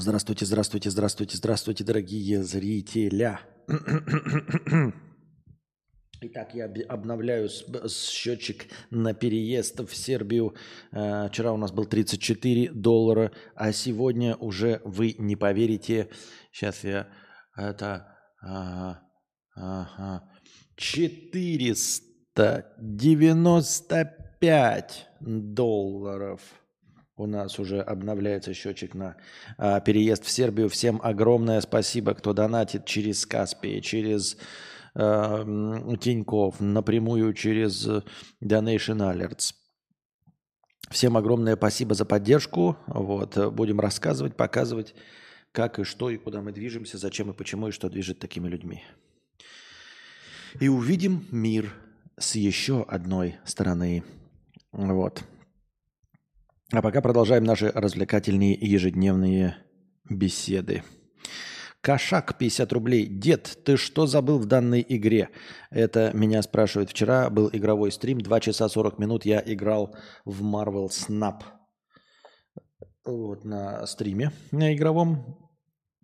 Здравствуйте, здравствуйте, здравствуйте, здравствуйте, дорогие зрители. Итак, я обновляю счетчик на переезд в Сербию. Э, вчера у нас был 34 доллара, а сегодня уже вы не поверите. Сейчас я это... Ага, 495 долларов у нас уже обновляется счетчик на а, переезд в Сербию. Всем огромное спасибо, кто донатит через Каспи, через а, Тиньков, напрямую через Donation Alerts. Всем огромное спасибо за поддержку. Вот, будем рассказывать, показывать, как и что, и куда мы движемся, зачем и почему, и что движет такими людьми. И увидим мир с еще одной стороны. Вот. А пока продолжаем наши развлекательные ежедневные беседы. Кошак 50 рублей. Дед, ты что забыл в данной игре? Это меня спрашивают. Вчера был игровой стрим, 2 часа 40 минут я играл в Marvel Snap. Вот на стриме на игровом,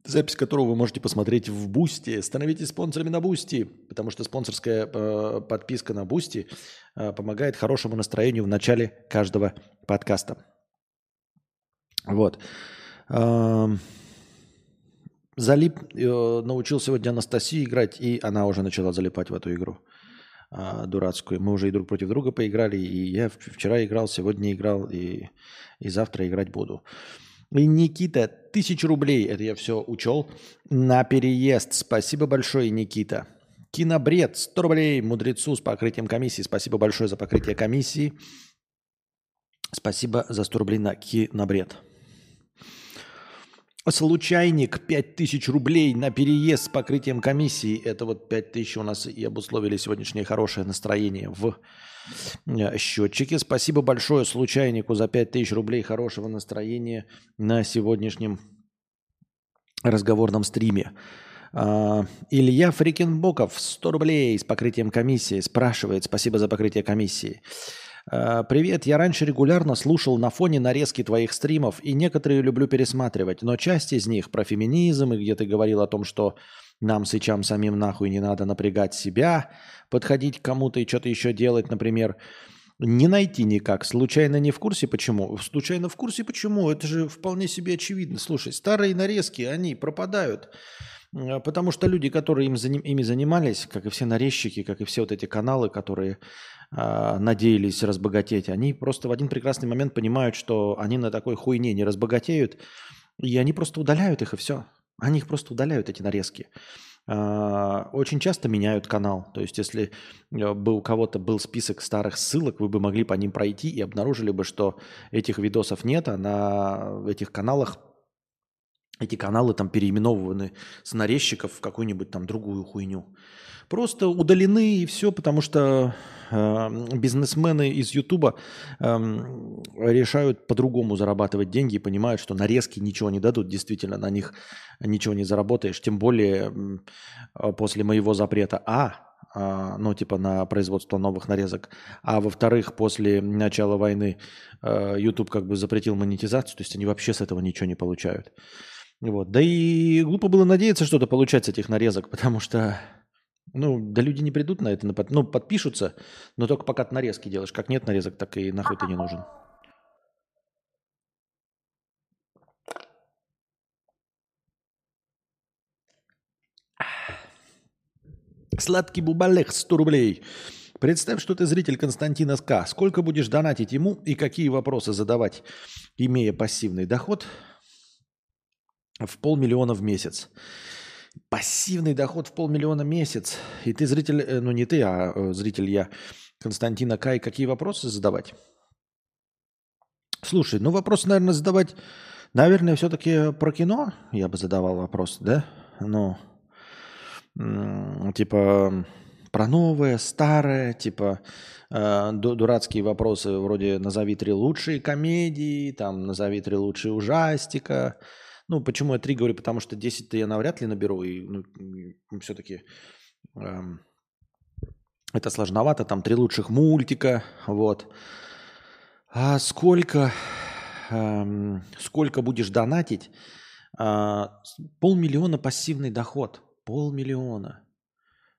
запись которого вы можете посмотреть в Boosty. Становитесь спонсорами на Boosty, потому что спонсорская э, подписка на Boosty э, помогает хорошему настроению в начале каждого подкаста. Вот. Залип, э, научил сегодня Анастасию играть, и она уже начала залипать в эту игру а, дурацкую. Мы уже и друг против друга поиграли, и я вчера играл, сегодня играл, и, и завтра играть буду. И Никита, тысячу рублей, это я все учел, на переезд. Спасибо большое, Никита. Кинобред, 100 рублей мудрецу с покрытием комиссии. Спасибо большое за покрытие комиссии. Спасибо за 100 рублей на кинобред. Случайник 5000 рублей на переезд с покрытием комиссии. Это вот 5000 у нас и обусловили сегодняшнее хорошее настроение в э, счетчике. Спасибо большое случайнику за 5000 рублей хорошего настроения на сегодняшнем разговорном стриме. Uh, Илья Фрикенбоков 100 рублей с покрытием комиссии спрашивает. Спасибо за покрытие комиссии. Э, Привет, я раньше регулярно слушал на фоне нарезки твоих стримов, и некоторые люблю пересматривать, но часть из них про феминизм, и где ты говорил о том, что нам сычам самим нахуй не надо напрягать себя, подходить к кому-то и что-то еще делать, например, не найти никак. Случайно не в курсе почему? Случайно в курсе почему? Это же вполне себе очевидно. Слушай, старые нарезки, они пропадают. Э, потому что люди, которые им, ими занимались, как и все нарезчики, как и все вот эти каналы, которые э, надеялись разбогатеть, они просто в один прекрасный момент понимают, что они на такой хуйне не разбогатеют, и они просто удаляют их, и все. Они их просто удаляют, эти нарезки. Э, очень часто меняют канал. То есть, если э, бы у кого-то был список старых ссылок, вы бы могли по ним пройти и обнаружили бы, что этих видосов нет, а на этих каналах эти каналы там переименованы с нарезчиков в какую-нибудь там другую хуйню. Просто удалены и все, потому что э, бизнесмены из Ютуба э, решают по-другому зарабатывать деньги и понимают, что нарезки ничего не дадут, действительно, на них ничего не заработаешь, тем более э, после моего запрета. А, э, ну типа на производство новых нарезок, а во-вторых, после начала войны э, YouTube как бы запретил монетизацию, то есть они вообще с этого ничего не получают. Вот. Да и глупо было надеяться что-то получать с этих нарезок, потому что, ну, да люди не придут на это, ну, подпишутся, но только пока ты нарезки делаешь. Как нет нарезок, так и нахуй ты не нужен. Сладкий бубалех, 100 рублей. Представь, что ты зритель Константина К. Сколько будешь донатить ему и какие вопросы задавать, имея пассивный доход – в полмиллиона в месяц. Пассивный доход в полмиллиона в месяц. И ты зритель, э, ну не ты, а э, зритель я, Константина Кай, какие вопросы задавать? Слушай, ну вопросы, наверное, задавать, наверное, все-таки про кино я бы задавал вопрос, да? Ну, типа про новое, старое, типа э, дурацкие вопросы вроде «назови три лучшие комедии», там «назови три лучшие ужастика», ну, почему я 3 говорю? Потому что 10-то я навряд ли наберу, и ну, все-таки эм, это сложновато. Там три лучших мультика, вот. А сколько, эм, сколько будешь донатить? А, полмиллиона пассивный доход. Полмиллиона.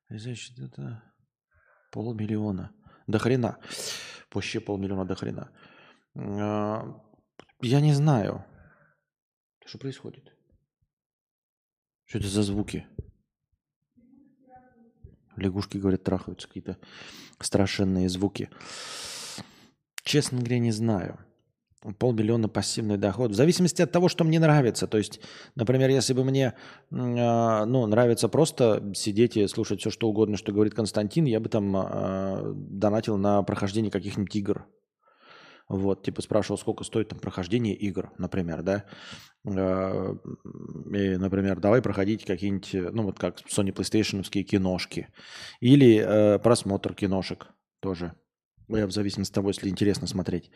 Значит, это полмиллиона. До хрена. Вообще полмиллиона до хрена. А, я не знаю. Что происходит? Что это за звуки? Лягушки, говорят, трахаются. Какие-то страшенные звуки. Честно говоря, не знаю. Полмиллиона пассивный доход. В зависимости от того, что мне нравится. То есть, например, если бы мне э, ну, нравится просто сидеть и слушать все, что угодно, что говорит Константин, я бы там э, донатил на прохождение каких-нибудь игр. Вот, типа спрашивал, сколько стоит там прохождение игр, например, да. Э, и, например, давай проходить какие-нибудь, ну вот как Sony PlayStation киношки. Или э, просмотр киношек тоже. Я в зависимости от того, если интересно смотреть.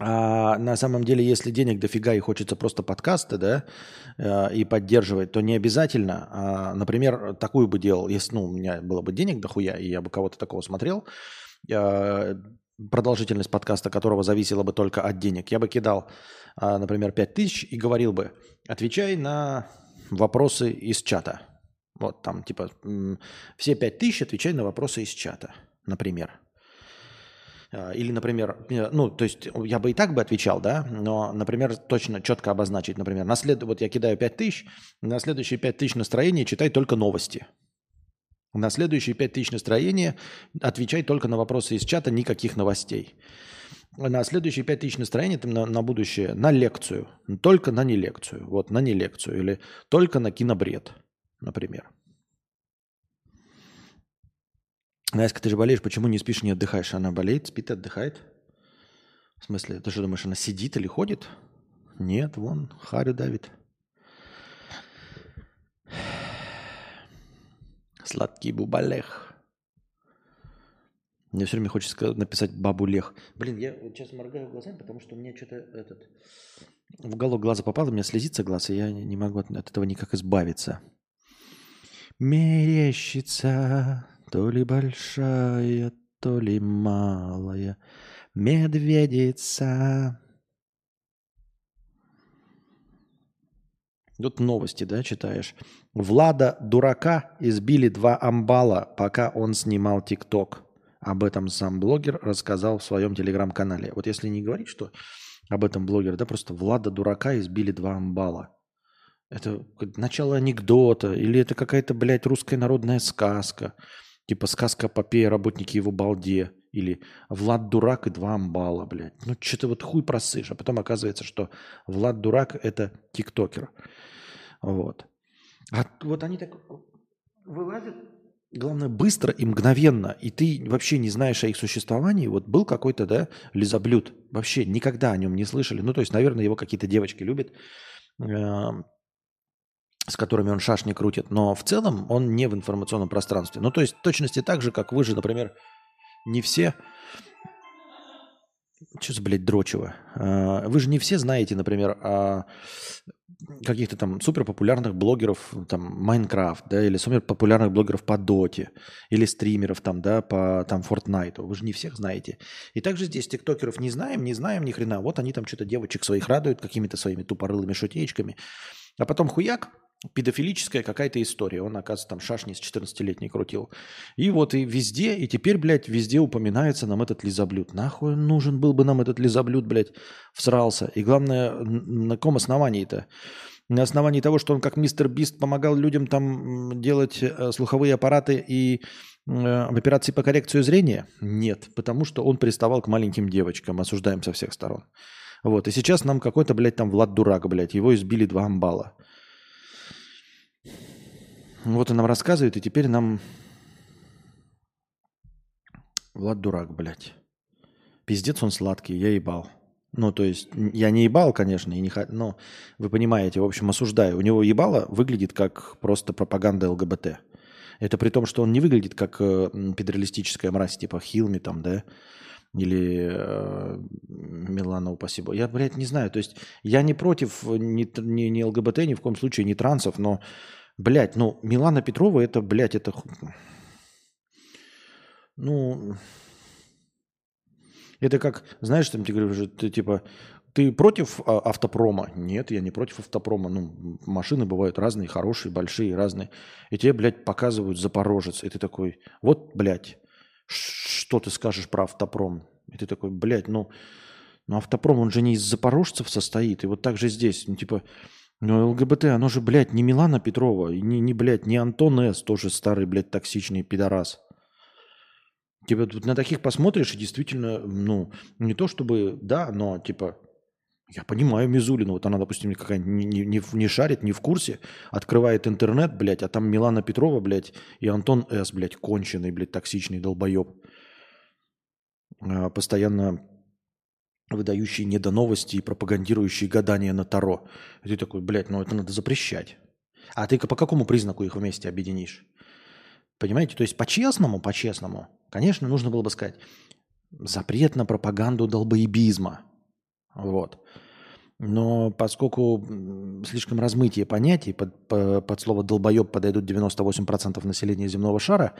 А на самом деле, если денег дофига и хочется просто подкасты, да, э, и поддерживать, то не обязательно. А, например, такую бы делал, если ну, у меня было бы денег дохуя, и я бы кого-то такого смотрел, э, продолжительность подкаста которого зависела бы только от денег, я бы кидал, а, например, 5000 и говорил бы, отвечай на вопросы из чата. Вот там, типа, все 5000 отвечай на вопросы из чата, например. А, или, например, э, ну, то есть я бы и так бы отвечал, да, но, например, точно, четко обозначить, например, на след... вот я кидаю 5 тысяч, на следующие 5 тысяч настроения читай только новости. На следующие 5 тысяч настроения отвечай только на вопросы из чата, никаких новостей. На следующие 5 тысяч настроения на, на будущее, на лекцию, только на не лекцию, вот на не лекцию, или только на кинобред, например. Настя, ты же болеешь, почему не спишь, не отдыхаешь? Она болеет, спит, отдыхает. В смысле, ты что думаешь, она сидит или ходит? Нет, вон, Харю давит. Сладкий бубалех. Мне все время хочется написать бабу лех. Блин, я сейчас моргаю глазами, потому что у меня что-то этот... В уголок глаза попало, у меня слезится глаз, и я не могу от этого никак избавиться. Мерещится то ли большая, то ли малая медведица. Тут новости, да, читаешь. Влада дурака избили два амбала, пока он снимал ТикТок. Об этом сам блогер рассказал в своем телеграм-канале. Вот если не говорить, что об этом блогер, да, просто Влада дурака избили два амбала. Это начало анекдота, или это какая-то, блядь, русская народная сказка. Типа сказка Попея, работники его балде. Или Влад Дурак и два амбала, блядь. Ну, что-то вот хуй просышь. А потом оказывается, что Влад Дурак – это тиктокер. Вот. А вот они так вылазят, главное, быстро и мгновенно, и ты вообще не знаешь о их существовании. Вот был какой-то, да, лизоблюд, вообще никогда о нем не слышали. Ну, то есть, наверное, его какие-то девочки любят. Эм, с которыми он шашни крутит, но в целом он не в информационном пространстве. Ну, то есть, точности так же, как вы же, например, не все... Что за, блядь, дрочево? А, вы же не все знаете, например, о каких-то там суперпопулярных блогеров, там, Майнкрафт, да, или суперпопулярных блогеров по Доте, или стримеров там, да, по там Фортнайту. Вы же не всех знаете. И также здесь тиктокеров не знаем, не знаем ни хрена. Вот они там что-то девочек своих радуют какими-то своими тупорылыми шутеечками. А потом хуяк, педофилическая какая-то история. Он, оказывается, там шашни с 14-летней крутил. И вот и везде, и теперь, блядь, везде упоминается нам этот лизоблюд. Нахуй нужен был бы нам этот лизоблюд, блядь, всрался. И главное, на каком основании-то? На основании того, что он как мистер Бист помогал людям там делать э, слуховые аппараты и э, операции по коррекции зрения? Нет, потому что он приставал к маленьким девочкам, осуждаем со всех сторон. Вот, и сейчас нам какой-то, блядь, там Влад Дурак, блядь, его избили два амбала. Вот он нам рассказывает, и теперь нам... Влад дурак, блядь. Пиздец он сладкий, я ебал. Ну, то есть, я не ебал, конечно, и не х... но вы понимаете, в общем, осуждаю. У него ебало выглядит как просто пропаганда ЛГБТ. Это при том, что он не выглядит как э, педералистическая мразь, типа Хилми там, да, или э, Милана, упаси бог. Я, блядь, не знаю. То есть я не против ни, ни, ни ЛГБТ, ни в коем случае, ни трансов, но Блять, ну, Милана Петрова, это, блядь, это... Ну, это как, знаешь, там тебе говорю, ты типа, Ты против а, автопрома? Нет, я не против автопрома. Ну, машины бывают разные, хорошие, большие, разные. И тебе, блядь, показывают Запорожец. И ты такой, вот, блядь, что ты скажешь про автопром? И ты такой, блядь, ну, ну автопром, он же не из запорожцев состоит. И вот так же здесь, ну, типа, ну, ЛГБТ, оно же, блядь, не Милана Петрова, не, не, блядь, не Антон С, тоже старый, блядь, токсичный пидорас. Типа, тут на таких посмотришь, и действительно, ну, не то чтобы, да, но, типа, я понимаю Мизулину, вот она, допустим, какая не, не, не, не шарит, не в курсе, открывает интернет, блядь, а там Милана Петрова, блядь, и Антон С, блядь, конченый, блядь, токсичный долбоеб. А, постоянно выдающие недоновости и пропагандирующие гадания на Таро. И ты такой, блядь, ну это надо запрещать. А ты по какому признаку их вместе объединишь? Понимаете? То есть по-честному, по-честному, конечно, нужно было бы сказать, запрет на пропаганду долбоебизма. Вот. Но поскольку слишком размытие понятий, под, под слово «долбоеб» подойдут 98% населения земного шара,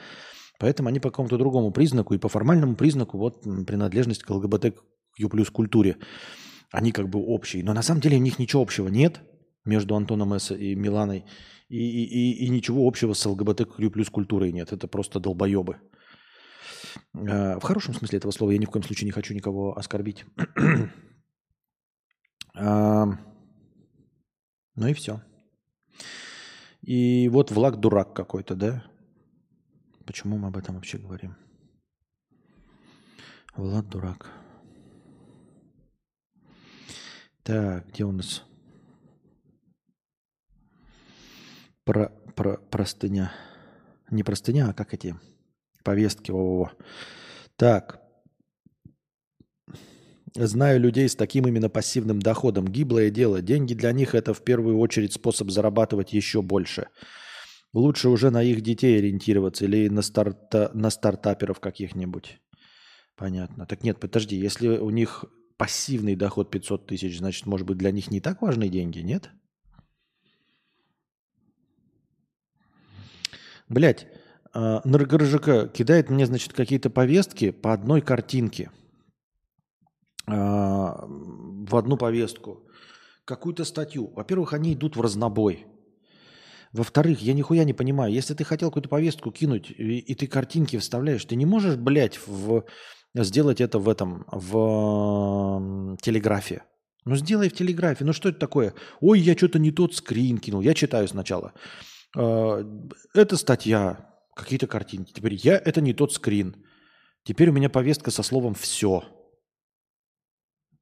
поэтому они по какому-то другому признаку и по формальному признаку вот принадлежность к ЛГБТQ плюс культуре, они как бы общие. Но на самом деле у них ничего общего нет между Антоном С. и Миланой, и, и, и, и ничего общего с ЛГБТQ плюс культурой нет. Это просто долбоебы. А, в хорошем смысле этого слова я ни в коем случае не хочу никого оскорбить. Ну и все. И вот Влад дурак какой-то, да? Почему мы об этом вообще говорим? Влад дурак. Так, где у нас? Про, про, простыня. Не простыня, а как эти повестки. Во -во -во. Так. Знаю людей с таким именно пассивным доходом. Гиблое дело. Деньги для них это в первую очередь способ зарабатывать еще больше. Лучше уже на их детей ориентироваться или на, старта, на стартаперов каких-нибудь. Понятно. Так нет, подожди, если у них пассивный доход 500 тысяч, значит, может быть, для них не так важны деньги, нет? Блять, э, НРГРЖК кидает мне, значит, какие-то повестки по одной картинке – а, в одну повестку какую-то статью. Во-первых, они идут в разнобой. Во-вторых, я нихуя не понимаю, если ты хотел какую-то повестку кинуть, и, и ты картинки вставляешь, ты не можешь, блядь, в, сделать это в этом, в телеграфе. Ну сделай в телеграфе. Ну что это такое? Ой, я что-то не тот скрин кинул. Я читаю сначала. Э, это статья, какие-то картинки. Теперь я это не тот скрин. Теперь у меня повестка со словом все.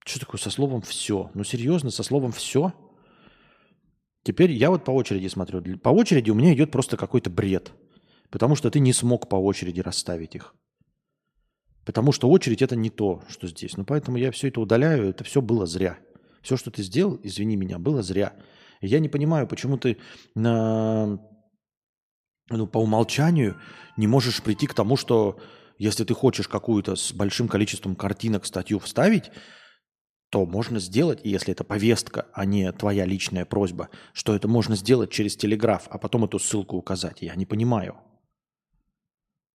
Что такое со словом «все»? Ну, серьезно, со словом «все»? Теперь я вот по очереди смотрю. По очереди у меня идет просто какой-то бред. Потому что ты не смог по очереди расставить их. Потому что очередь это не то, что здесь. Ну, поэтому я все это удаляю. Это все было зря. Все, что ты сделал, извини меня, было зря. Я не понимаю, почему ты на, ну, по умолчанию не можешь прийти к тому, что если ты хочешь какую-то с большим количеством картинок статью вставить, то можно сделать, если это повестка, а не твоя личная просьба, что это можно сделать через телеграф, а потом эту ссылку указать. Я не понимаю.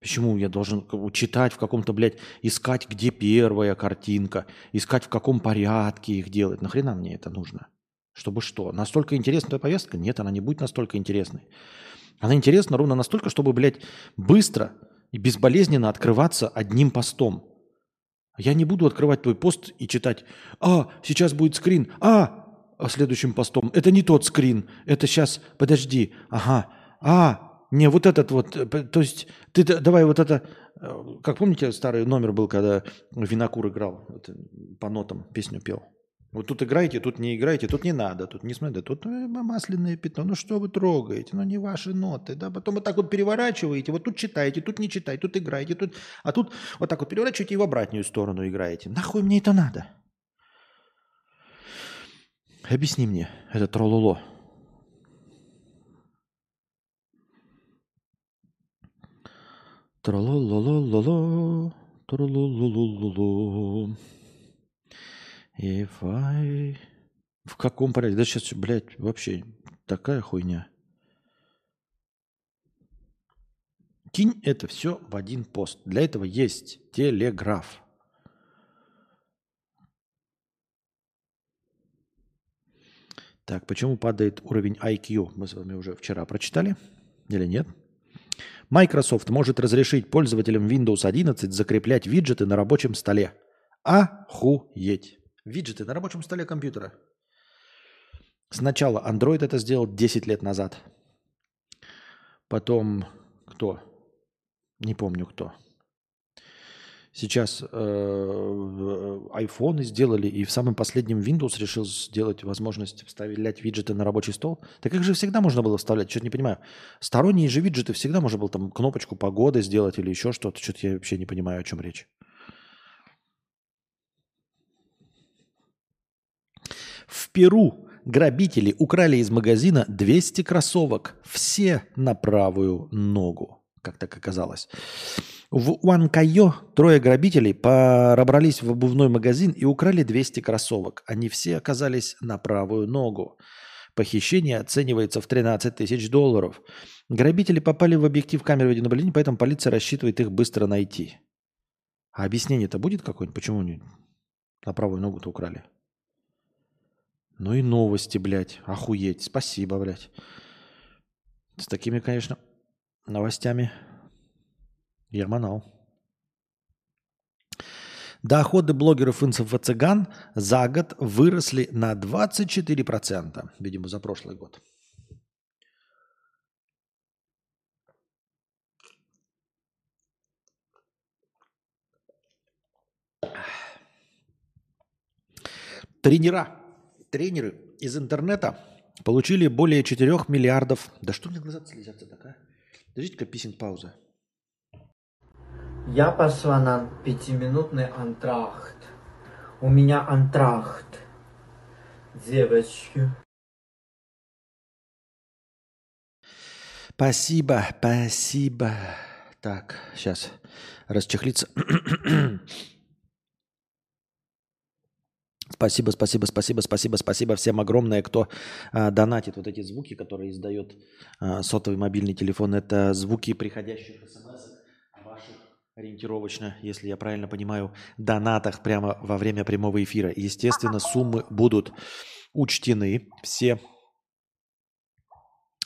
Почему я должен читать в каком-то, блядь, искать, где первая картинка, искать, в каком порядке их делать? Нахрена мне это нужно? Чтобы что? Настолько интересная повестка? Нет, она не будет настолько интересной. Она интересна ровно настолько, чтобы, блядь, быстро и безболезненно открываться одним постом – я не буду открывать твой пост и читать, а, сейчас будет скрин, а, а следующим постом, это не тот скрин, это сейчас, подожди, ага, а, не, вот этот вот, э, то есть ты давай вот это, э, как помните, старый номер был, когда Винокур играл, вот, по нотам песню пел. Вот тут играете, тут не играете, тут не надо, тут не смотрите, тут э, масляное пятно. Ну что вы трогаете? Ну не ваши ноты, да? Потом вот так вот переворачиваете, вот тут читаете, тут не читаете, тут играете, тут... А тут вот так вот переворачиваете и в обратную сторону играете. Нахуй мне это надо? Объясни мне, это трололо. Тролололололо, тролололололо. If I... В каком порядке? Да сейчас, блядь, вообще такая хуйня. Кинь это все в один пост. Для этого есть телеграф. Так, почему падает уровень IQ? Мы с вами уже вчера прочитали или нет? Microsoft может разрешить пользователям Windows 11 закреплять виджеты на рабочем столе. Охуеть. Виджеты на рабочем столе компьютера. Сначала Android это сделал 10 лет назад. Потом кто? Не помню кто. Сейчас э, iPhone сделали, и в самом последнем Windows решил сделать возможность вставлять виджеты на рабочий стол. Так как же всегда можно было вставлять? Что-то не понимаю. Сторонние же виджеты всегда можно было там кнопочку погоды сделать или еще что-то. Что-то я вообще не понимаю, о чем речь. В Перу грабители украли из магазина 200 кроссовок. Все на правую ногу, как так оказалось. В Уанкайо трое грабителей пробрались в обувной магазин и украли 200 кроссовок. Они все оказались на правую ногу. Похищение оценивается в 13 тысяч долларов. Грабители попали в объектив камеры видеонаблюдения, поэтому полиция рассчитывает их быстро найти. А объяснение-то будет какое-нибудь? Почему они на правую ногу-то украли? Ну и новости, блядь. Охуеть. Спасибо, блядь. С такими, конечно, новостями я манал. Доходы блогеров инфо-цыган за год выросли на 24%, видимо, за прошлый год. Тренера, тренеры из интернета получили более 4 миллиардов. Да что мне глаза слезятся так, а? Подождите-ка, писинг пауза. Я пошла на пятиминутный антрахт. У меня антрахт. Девочки. Спасибо, спасибо. Так, сейчас расчехлиться. Спасибо, спасибо, спасибо, спасибо, спасибо всем огромное, кто а, донатит вот эти звуки, которые издает а, сотовый мобильный телефон. Это звуки приходящих смс ориентировочно, если я правильно понимаю, донатах прямо во время прямого эфира. Естественно, суммы будут учтены. Все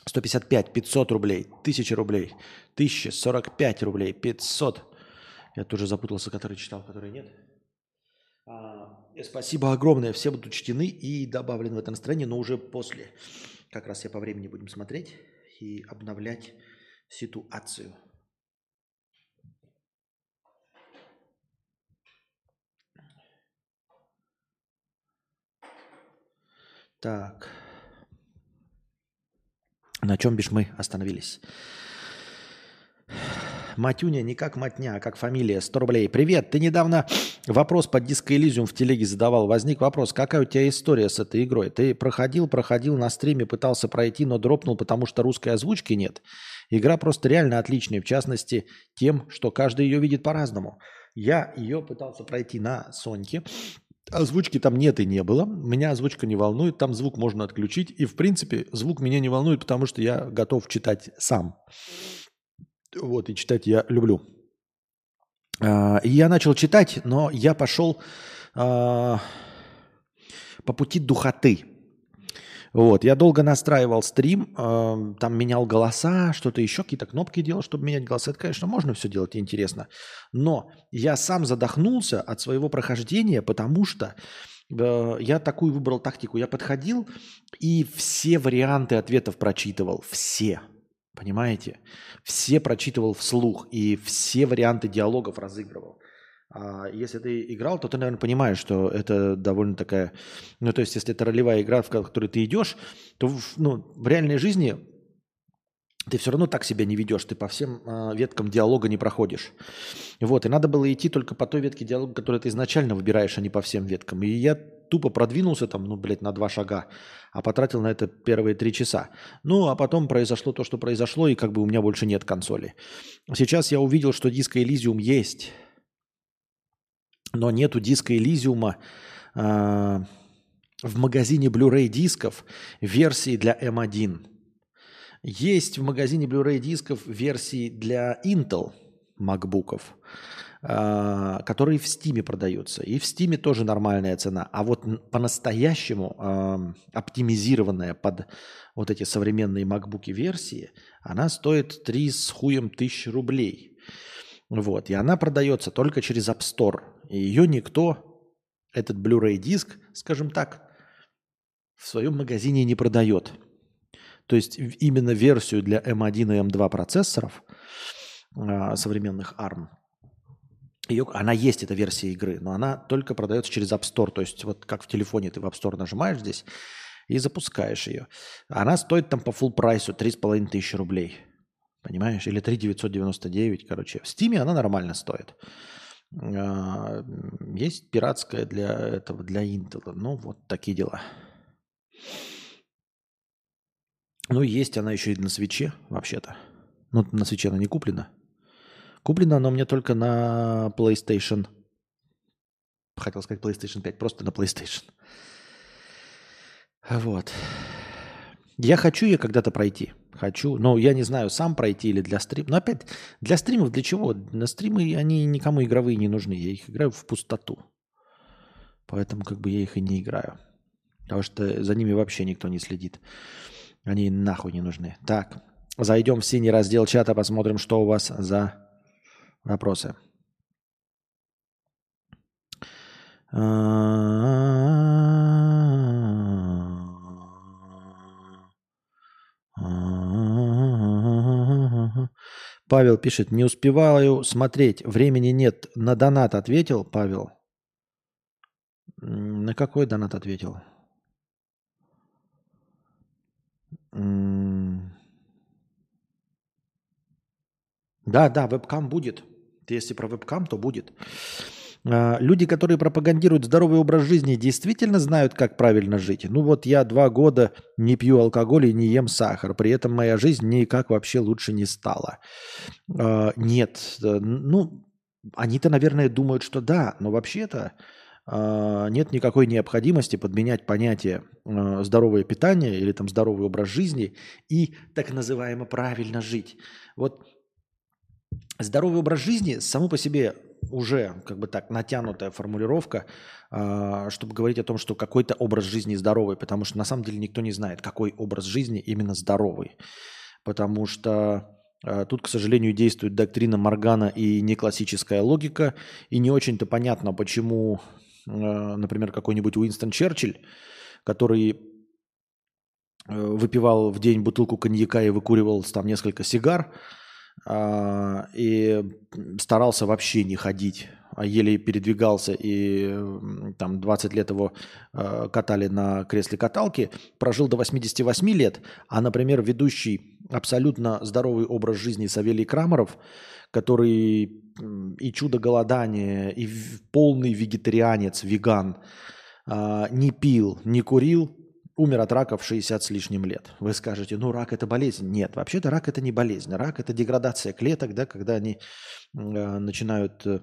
155, 500 рублей, 1000 рублей, 1045 рублей, 500. Я тоже запутался, который читал, который нет. Спасибо огромное. Все будут учтены и добавлены в это настроение, но уже после. Как раз я по времени будем смотреть и обновлять ситуацию. Так. На чем бишь мы остановились? Матюня не как матня, а как фамилия. 100 рублей. Привет, ты недавно вопрос под диско Elysium в телеге задавал. Возник вопрос, какая у тебя история с этой игрой? Ты проходил, проходил на стриме, пытался пройти, но дропнул, потому что русской озвучки нет. Игра просто реально отличная, в частности, тем, что каждый ее видит по-разному. Я ее пытался пройти на Соньке, Озвучки там нет и не было. Меня озвучка не волнует, там звук можно отключить. И, в принципе, звук меня не волнует, потому что я готов читать сам. Вот, и читать я люблю. А, я начал читать, но я пошел а, по пути духоты. Вот, я долго настраивал стрим, э, там менял голоса, что-то еще, какие-то кнопки делал, чтобы менять голоса. Это, конечно, можно все делать интересно. Но я сам задохнулся от своего прохождения, потому что э, я такую выбрал тактику. Я подходил и все варианты ответов прочитывал. Все. Понимаете? Все прочитывал вслух и все варианты диалогов разыгрывал. А если ты играл, то ты, наверное, понимаешь, что это довольно такая... Ну, то есть, если это ролевая игра, в которой ты идешь, то ну, в реальной жизни ты все равно так себя не ведешь, ты по всем э, веткам диалога не проходишь. Вот, и надо было идти только по той ветке диалога, которую ты изначально выбираешь, а не по всем веткам. И я тупо продвинулся там, ну, блядь, на два шага, а потратил на это первые три часа. Ну, а потом произошло то, что произошло, и как бы у меня больше нет консоли. Сейчас я увидел, что диско Elysium есть, но нету диска Элизиума э, в магазине Blu-ray дисков версии для M1. Есть в магазине Blu-ray дисков версии для Intel, макбуков, а, которые в Стиме продаются. И в Стиме тоже нормальная цена. А вот по-настоящему а, оптимизированная под вот эти современные макбуки версии, она стоит 3 с хуем тысяч рублей. Вот. И она продается только через App Store. И ее никто, этот Blu-ray диск, скажем так, в своем магазине не продает. То есть именно версию для M1 и M2 процессоров э, современных ARM, ее, она есть, эта версия игры, но она только продается через App Store. То есть вот как в телефоне ты в App Store нажимаешь здесь и запускаешь ее. Она стоит там по full прайсу 3,5 тысячи рублей. Понимаешь? Или 3 999, короче. В Steam она нормально стоит. А, есть пиратская для этого, для Intel. Ну, вот такие дела. Ну, есть она еще и на свече, вообще-то. Ну, на свече она не куплена. Куплена она у меня только на PlayStation. Хотел сказать PlayStation 5, просто на PlayStation. Вот. Я хочу ее когда-то пройти. Хочу. Но я не знаю, сам пройти или для стрима. Но опять, для стримов для чего? На стримы они никому игровые не нужны. Я их играю в пустоту. Поэтому как бы я их и не играю. Потому что за ними вообще никто не следит. Они нахуй не нужны. Так, зайдем в синий раздел чата, посмотрим, что у вас за вопросы. Павел пишет, не успеваю смотреть, времени нет. На донат ответил, Павел? На какой донат ответил? Да, да, вебкам будет. Если про вебкам, то будет. А, люди, которые пропагандируют здоровый образ жизни, действительно знают, как правильно жить. Ну вот я два года не пью алкоголь и не ем сахар. При этом моя жизнь никак вообще лучше не стала. А, нет, э, ну, они-то, наверное, думают, что да, но вообще-то нет никакой необходимости подменять понятие а, здоровое питание или там здоровый образ жизни и так называемо правильно жить. Вот здоровый образ жизни само по себе уже как бы так натянутая формулировка, а, чтобы говорить о том, что какой-то образ жизни здоровый, потому что на самом деле никто не знает, какой образ жизни именно здоровый. Потому что Тут, к сожалению, действует доктрина Моргана и неклассическая логика, и не очень-то понятно, почему например, какой-нибудь Уинстон Черчилль, который э, выпивал в день бутылку коньяка и выкуривал там несколько сигар, а, и старался вообще не ходить, а еле передвигался, и там 20 лет его э, катали на кресле каталки, прожил до 88 лет, а, например, ведущий абсолютно здоровый образ жизни Савелий Крамаров, который и чудо голодания, и полный вегетарианец, веган, а, не пил, не курил, умер от рака в 60 с лишним лет. Вы скажете, ну рак это болезнь. Нет, вообще-то рак это не болезнь. Рак это деградация клеток, да, когда они э, начинают э,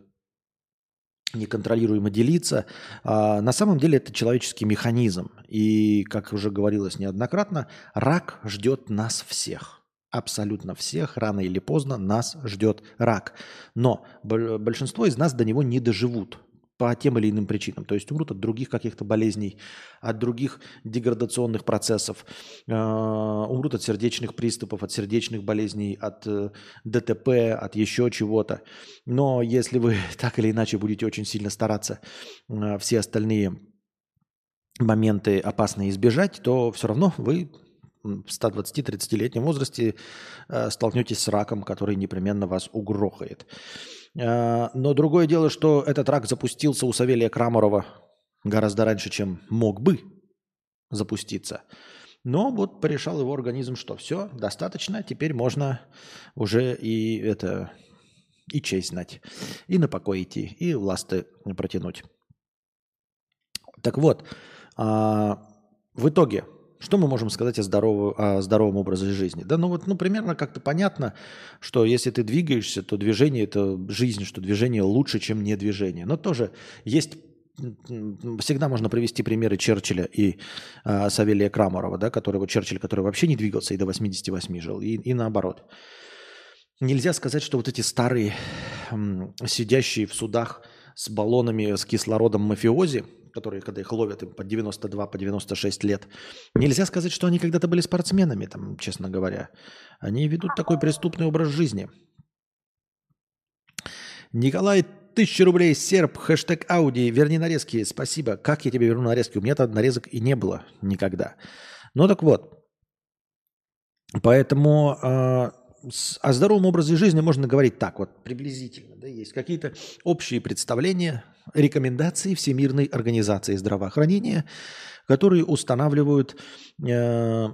неконтролируемо делиться. А на самом деле это человеческий механизм. И, как уже говорилось неоднократно, рак ждет нас всех абсолютно всех, рано или поздно нас ждет рак. Но большинство из нас до него не доживут по тем или иным причинам. То есть умрут от других каких-то болезней, от других деградационных процессов, э, умрут от сердечных приступов, от сердечных болезней, от э, ДТП, от еще чего-то. Но если вы так или иначе будете очень сильно стараться э, все остальные моменты опасные избежать, то все равно вы в 120-30-летнем возрасте э, столкнетесь с раком, который непременно вас угрохает. Э, но другое дело, что этот рак запустился у Савелия Крамарова гораздо раньше, чем мог бы запуститься. Но вот порешал его организм, что все, достаточно, теперь можно уже и это и честь знать, и на покой идти, и ласты протянуть. Так вот, а, в итоге что мы можем сказать о, здоровом, о здоровом образе жизни? Да, ну вот, ну, примерно как-то понятно, что если ты двигаешься, то движение – это жизнь, что движение лучше, чем не движение. Но тоже есть всегда можно привести примеры Черчилля и э, Савелия Крамарова, да, который, вот Черчилль, который вообще не двигался и до 88 жил, и, и наоборот. нельзя сказать, что вот эти старые, сидящие в судах с баллонами с кислородом мафиози, которые, когда их ловят им по 92, по 96 лет, нельзя сказать, что они когда-то были спортсменами, там, честно говоря. Они ведут такой преступный образ жизни. Николай, тысяча рублей, серб, хэштег Ауди, верни нарезки, спасибо. Как я тебе верну нарезки? У меня там нарезок и не было никогда. Ну так вот, поэтому э, о здоровом образе жизни можно говорить так вот, приблизительно. Да, есть какие-то общие представления, рекомендации Всемирной организации здравоохранения, которые устанавливают э,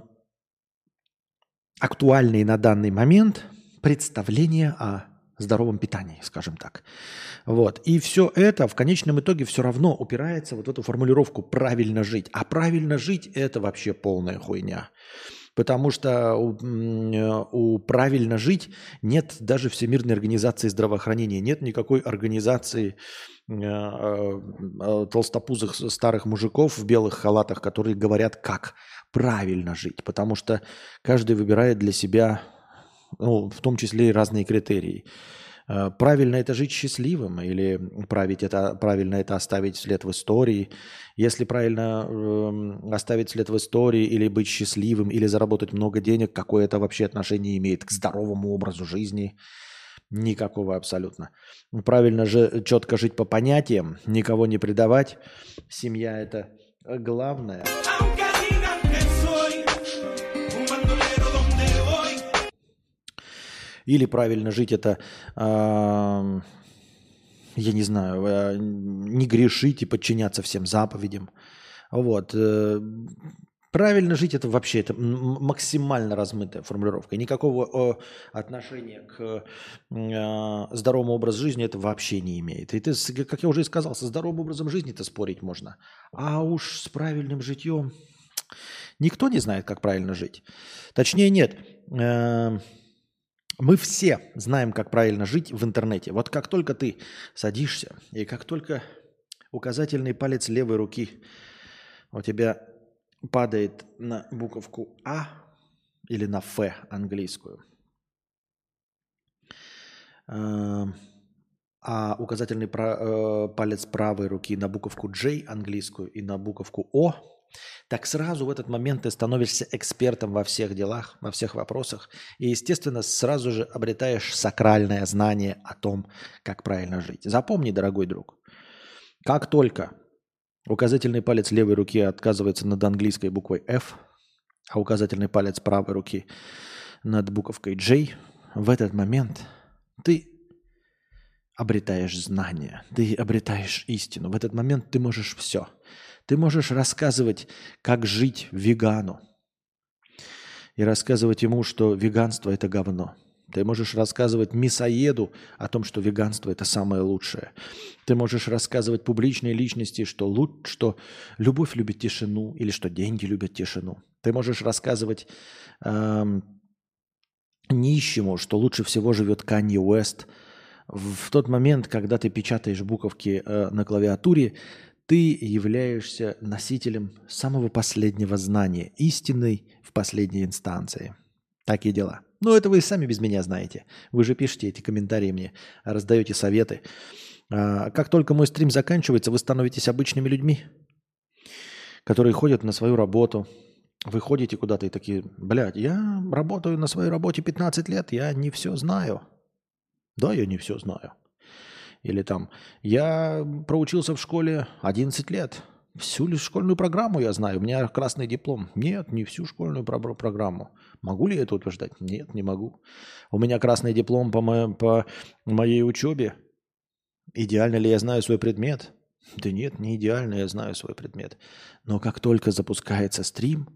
актуальные на данный момент представления о здоровом питании, скажем так. Вот. И все это в конечном итоге все равно упирается вот в эту формулировку «правильно жить». А правильно жить – это вообще полная хуйня. Потому что у, у правильно жить нет даже Всемирной организации здравоохранения, нет никакой организации э, э, толстопузых старых мужиков в белых халатах, которые говорят, как правильно жить. Потому что каждый выбирает для себя, ну, в том числе и разные критерии. Э, правильно это жить счастливым или править это, правильно это оставить след в истории. Если правильно э, оставить след в истории или быть счастливым, или заработать много денег, какое это вообще отношение имеет к здоровому образу жизни? Никакого абсолютно. Правильно же четко жить по понятиям, никого не предавать. Семья это главное. Или правильно жить это, э, я не знаю, э, не грешить и подчиняться всем заповедям. Вот. Э, правильно жить это вообще это максимально размытая формулировка. Никакого э, отношения к э, здоровому образу жизни это вообще не имеет. И ты, как я уже и сказал, со здоровым образом жизни это спорить можно. А уж с правильным житьем никто не знает, как правильно жить. Точнее, нет. Э, мы все знаем, как правильно жить в интернете. Вот как только ты садишься, и как только указательный палец левой руки у тебя падает на буковку А или на Ф английскую, эм, а указательный э, палец правой руки на буковку J английскую и на буковку О так сразу в этот момент ты становишься экспертом во всех делах, во всех вопросах. И, естественно, сразу же обретаешь сакральное знание о том, как правильно жить. Запомни, дорогой друг, как только указательный палец левой руки отказывается над английской буквой F, а указательный палец правой руки над буковкой J, в этот момент ты обретаешь знания, ты обретаешь истину. В этот момент ты можешь все – ты можешь рассказывать, как жить вегану. И рассказывать ему, что веганство – это говно. Ты можешь рассказывать мясоеду о том, что веганство – это самое лучшее. Ты можешь рассказывать публичной личности, что, лучше, что любовь любит тишину или что деньги любят тишину. Ты можешь рассказывать эм, нищему, что лучше всего живет Канье Уэст. В тот момент, когда ты печатаешь буковки э, на клавиатуре, ты являешься носителем самого последнего знания, истинной в последней инстанции. Такие дела. Но это вы сами без меня знаете. Вы же пишете эти комментарии мне, раздаете советы. А, как только мой стрим заканчивается, вы становитесь обычными людьми, которые ходят на свою работу. Вы ходите куда-то и такие, блядь, я работаю на своей работе 15 лет, я не все знаю. Да, я не все знаю. Или там, я проучился в школе 11 лет. Всю лишь школьную программу я знаю. У меня красный диплом. Нет, не всю школьную про- программу. Могу ли я это утверждать? Нет, не могу. У меня красный диплом по, мо- по моей учебе. Идеально ли я знаю свой предмет? Да нет, не идеально я знаю свой предмет. Но как только запускается стрим,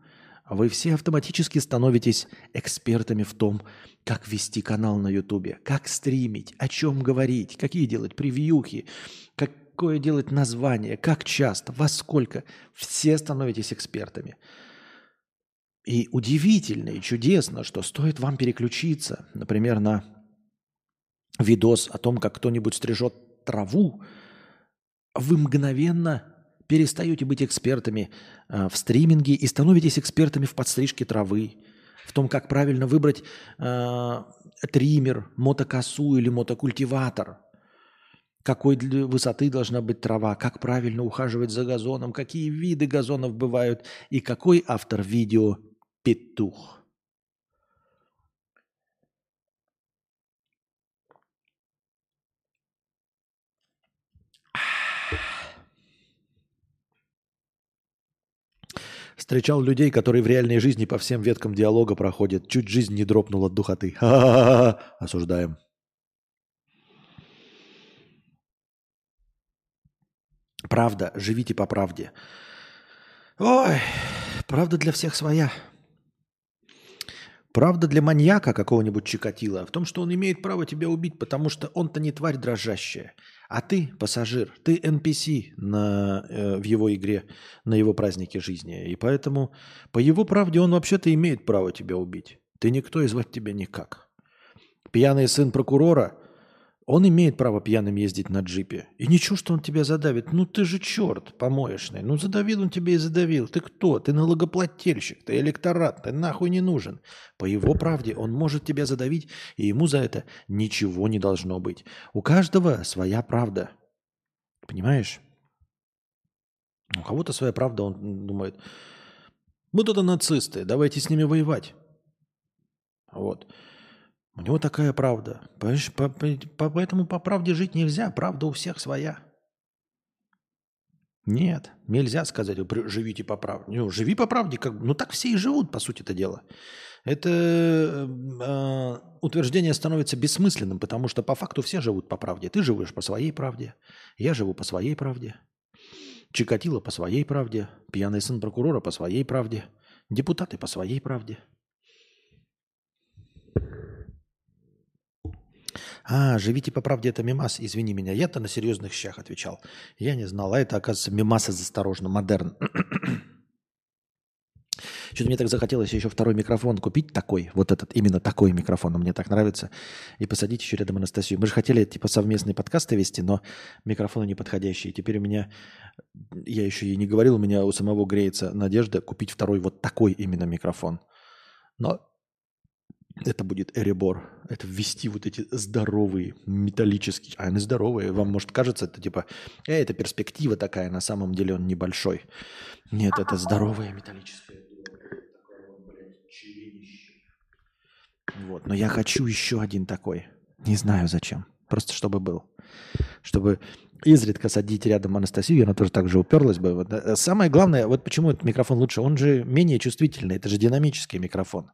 вы все автоматически становитесь экспертами в том, как вести канал на Ютубе, как стримить, о чем говорить, какие делать превьюхи, какое делать название, как часто, во сколько. Все становитесь экспертами. И удивительно и чудесно, что стоит вам переключиться, например, на видос о том, как кто-нибудь стрижет траву, вы мгновенно перестаете быть экспертами э, в стриминге и становитесь экспертами в подстрижке травы, в том, как правильно выбрать э, триммер, мотокосу или мотокультиватор, какой высоты должна быть трава, как правильно ухаживать за газоном, какие виды газонов бывают и какой автор видео петух. Встречал людей, которые в реальной жизни по всем веткам диалога проходят. Чуть жизнь не дропнула от духоты. Ха-ха-ха. Осуждаем. Правда, живите по правде. Ой, правда для всех своя. Правда для маньяка какого-нибудь Чикатила в том, что он имеет право тебя убить, потому что он-то не тварь дрожащая. А ты пассажир, ты NPC на, э, в его игре, на его празднике жизни. И поэтому по его правде он вообще-то имеет право тебя убить. Ты никто и звать тебя никак. Пьяный сын прокурора он имеет право пьяным ездить на джипе. И ничего, что он тебя задавит. Ну ты же черт помоечный. Ну задавил он тебя и задавил. Ты кто? Ты налогоплательщик, ты электорат, ты нахуй не нужен. По его правде он может тебя задавить, и ему за это ничего не должно быть. У каждого своя правда. Понимаешь? У кого-то своя правда, он думает, вот это нацисты, давайте с ними воевать. Вот. У него такая правда. Понимаешь, по, по, поэтому по правде жить нельзя. Правда у всех своя. Нет, нельзя сказать, живите по правде. Ну, живи по правде, как, ну так все и живут, по сути это дело. Это э, утверждение становится бессмысленным, потому что по факту все живут по правде. Ты живешь по своей правде, я живу по своей правде, Чикатило по своей правде, пьяный сын прокурора по своей правде, депутаты по своей правде – А, живите по правде, это мимас, извини меня. Я-то на серьезных щах отвечал. Я не знал, а это, оказывается, мимас из осторожно, модерн. Что-то мне так захотелось еще второй микрофон купить такой, вот этот, именно такой микрофон, он мне так нравится, и посадить еще рядом Анастасию. Мы же хотели типа совместные подкасты вести, но микрофоны не подходящие. Теперь у меня, я еще и не говорил, у меня у самого греется надежда купить второй вот такой именно микрофон. Но это будет Эребор. Это ввести вот эти здоровые металлические. А они здоровые. Вам может кажется, это типа, э, это перспектива такая, на самом деле он небольшой. Нет, это здоровые металлические. Вот, но я хочу еще один такой. Не знаю зачем. Просто чтобы был. Чтобы изредка садить рядом Анастасию, она тоже так же уперлась бы. Э, самое главное, вот почему этот микрофон лучше, он же менее чувствительный, это же динамический микрофон.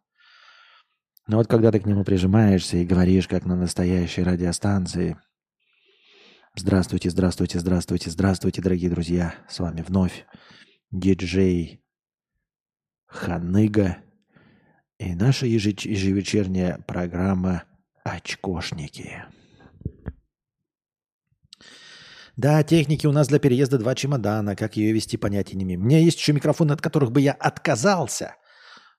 Но вот когда ты к нему прижимаешься и говоришь, как на настоящей радиостанции, здравствуйте, здравствуйте, здравствуйте, здравствуйте, дорогие друзья, с вами вновь диджей Ханыга и наша ежевечерняя программа «Очкошники». Да, техники у нас для переезда два чемодана. Как ее вести, понятия не имею. У меня есть еще микрофоны, от которых бы я отказался.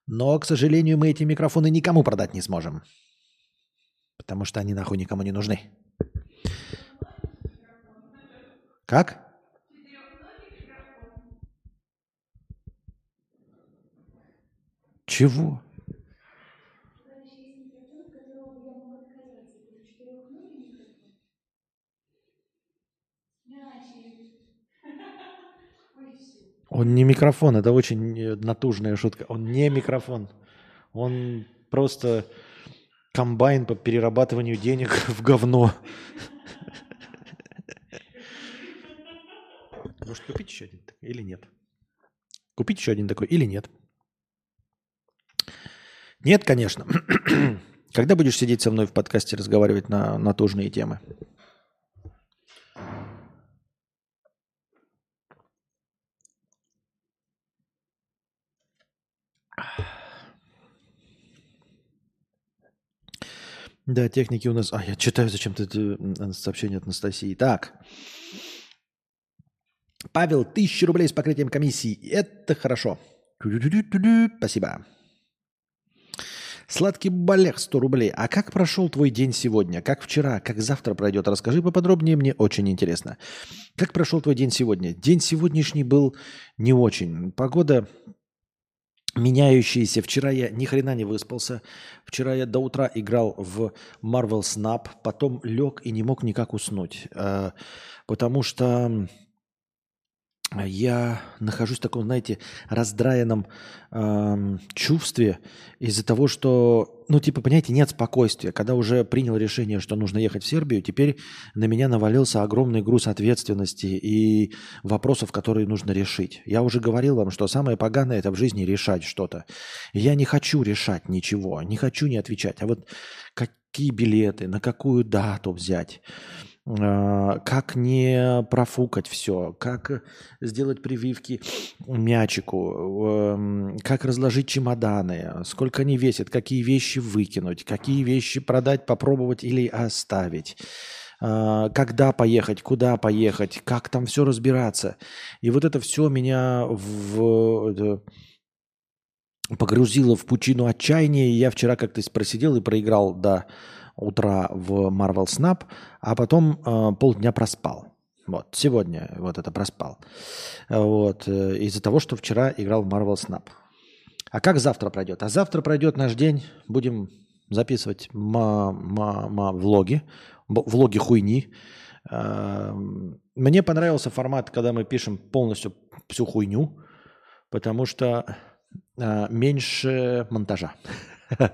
Но, к сожалению, мы эти микрофоны никому продать не сможем. Потому что они нахуй никому не нужны. Как? Чего? Он не микрофон, это очень э, натужная шутка. Он не микрофон. Он просто комбайн по перерабатыванию денег в говно. Может, купить еще один такой или нет? Купить еще один такой или нет? Нет, конечно. Когда будешь сидеть со мной в подкасте разговаривать на натужные темы? Да, техники у нас... А, я читаю зачем-то сообщение от Анастасии. Так. Павел, тысяча рублей с покрытием комиссии. Это хорошо. Спасибо. Сладкий балех 100 рублей. А как прошел твой день сегодня? Как вчера? Как завтра пройдет? Расскажи поподробнее, мне очень интересно. Как прошел твой день сегодня? День сегодняшний был не очень. Погода меняющиеся. Вчера я ни хрена не выспался. Вчера я до утра играл в Marvel Snap, потом лег и не мог никак уснуть. Э, потому что я нахожусь в таком, знаете, раздраенном эм, чувстве из-за того, что, ну, типа, понимаете, нет спокойствия. Когда уже принял решение, что нужно ехать в Сербию, теперь на меня навалился огромный груз ответственности и вопросов, которые нужно решить. Я уже говорил вам, что самое поганое – это в жизни решать что-то. Я не хочу решать ничего, не хочу не отвечать. А вот какие билеты, на какую дату взять – а, как не профукать все, как сделать прививки мячику, как разложить чемоданы, сколько они весят, какие вещи выкинуть, какие вещи продать, попробовать или оставить а, когда поехать, куда поехать, как там все разбираться. И вот это все меня в, погрузило в пучину отчаяния. Я вчера как-то просидел и проиграл до утра в Marvel Snap, а потом э, полдня проспал. Вот, сегодня вот это проспал. Вот, э, из-за того, что вчера играл в Marvel Snap. А как завтра пройдет? А завтра пройдет наш день. Будем записывать влоги, влоги хуйни. Э, мне понравился формат, когда мы пишем полностью всю хуйню, потому что э, меньше монтажа.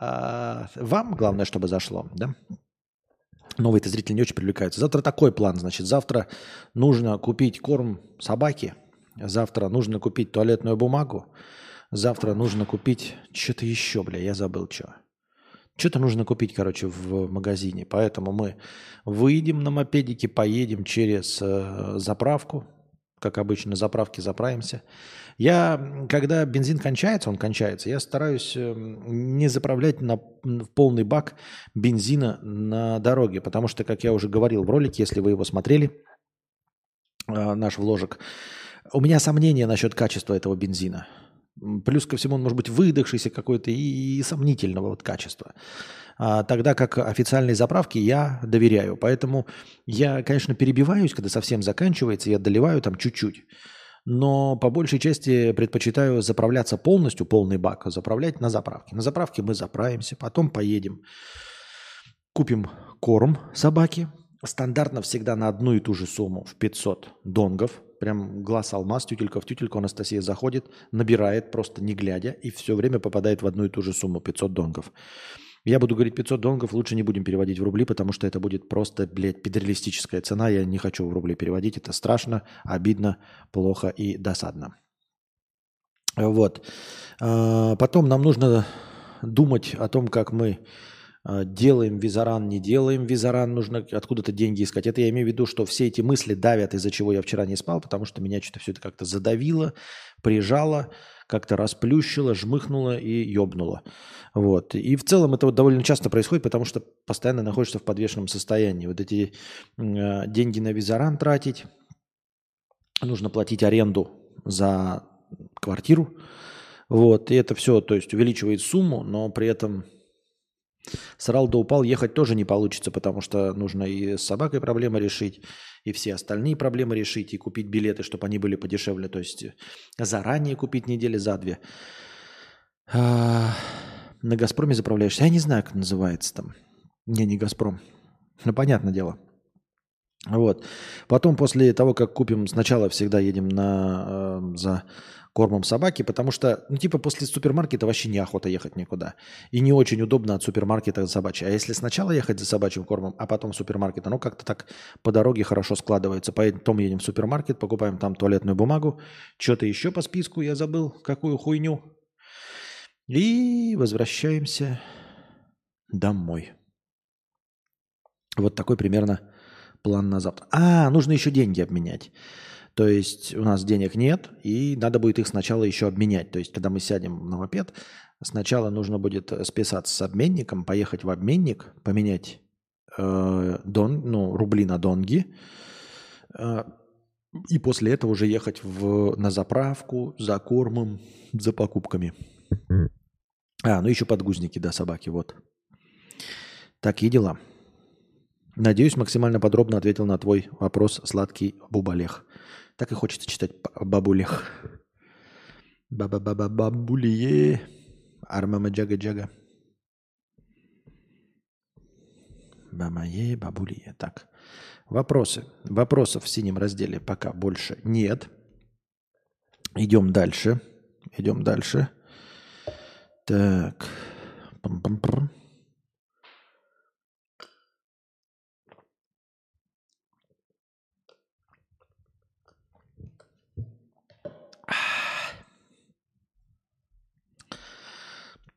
А, вам главное, чтобы зашло, да? Новые-то зрители не очень привлекаются. Завтра такой план, значит, завтра нужно купить корм собаке, завтра нужно купить туалетную бумагу, завтра нужно купить что-то еще, бля, я забыл что. Что-то нужно купить, короче, в магазине. Поэтому мы выйдем на мопедике, поедем через э, заправку, как обычно, на заправке заправимся. Я, когда бензин кончается, он кончается, я стараюсь эм, не заправлять на, в полный бак бензина на дороге, потому что, как я уже говорил в ролике, если вы его смотрели, э, наш вложек, у меня сомнения насчет качества этого бензина. Плюс ко всему он может быть выдохшийся какой-то и, и сомнительного вот качества. А, тогда как официальной заправке я доверяю. Поэтому я, конечно, перебиваюсь, когда совсем заканчивается, я доливаю там чуть-чуть. Но по большей части предпочитаю заправляться полностью, полный бак, заправлять на заправке. На заправке мы заправимся, потом поедем, купим корм собаке. Стандартно всегда на одну и ту же сумму в 500 донгов. Прям глаз алмаз, тютелька в тютельку Анастасия заходит, набирает просто не глядя и все время попадает в одну и ту же сумму 500 донгов. Я буду говорить 500 донгов, лучше не будем переводить в рубли, потому что это будет просто, блядь, педералистическая цена. Я не хочу в рубли переводить. Это страшно, обидно, плохо и досадно. Вот. А, потом нам нужно думать о том, как мы делаем визаран, не делаем визаран, нужно откуда-то деньги искать. Это я имею в виду, что все эти мысли давят, из-за чего я вчера не спал, потому что меня что-то все это как-то задавило, прижало, как-то расплющило, жмыхнуло и ёбнуло. Вот. И в целом это вот довольно часто происходит, потому что постоянно находишься в подвешенном состоянии. Вот эти э, деньги на визаран тратить, нужно платить аренду за квартиру. Вот. И это все, то есть увеличивает сумму, но при этом Срал да упал, ехать тоже не получится, потому что нужно и с собакой проблемы решить, и все остальные проблемы решить, и купить билеты, чтобы они были подешевле, то есть заранее купить недели за две. А, на «Газпроме» заправляешься. Я не знаю, как называется там. Не, не «Газпром». Ну, понятное дело. Вот. Потом, после того, как купим, сначала всегда едем на, э, за кормом собаки, потому что, ну, типа, после супермаркета вообще неохота ехать никуда. И не очень удобно от супермаркета за собачьей. А если сначала ехать за собачьим кормом, а потом супермаркет, оно как-то так по дороге хорошо складывается. Потом едем в супермаркет, покупаем там туалетную бумагу, что-то еще по списку, я забыл, какую хуйню. И возвращаемся домой. Вот такой примерно план на завтра. А, нужно еще деньги обменять. То есть у нас денег нет, и надо будет их сначала еще обменять. То есть, когда мы сядем на мопед, сначала нужно будет списаться с обменником, поехать в обменник, поменять э, дон, ну, рубли на донги, э, и после этого уже ехать в, на заправку за кормом, за покупками. А, ну еще подгузники, да, собаки, вот. Такие дела. Надеюсь, максимально подробно ответил на твой вопрос, сладкий Бубалех. Так и хочется читать Бабулех. Баба-баба-бабулие. Армама джага-джага. Бамае, бабулие. Так. Вопросы. Вопросов в синем разделе пока больше нет. Идем дальше. Идем дальше. Так. Пам-пам-пам.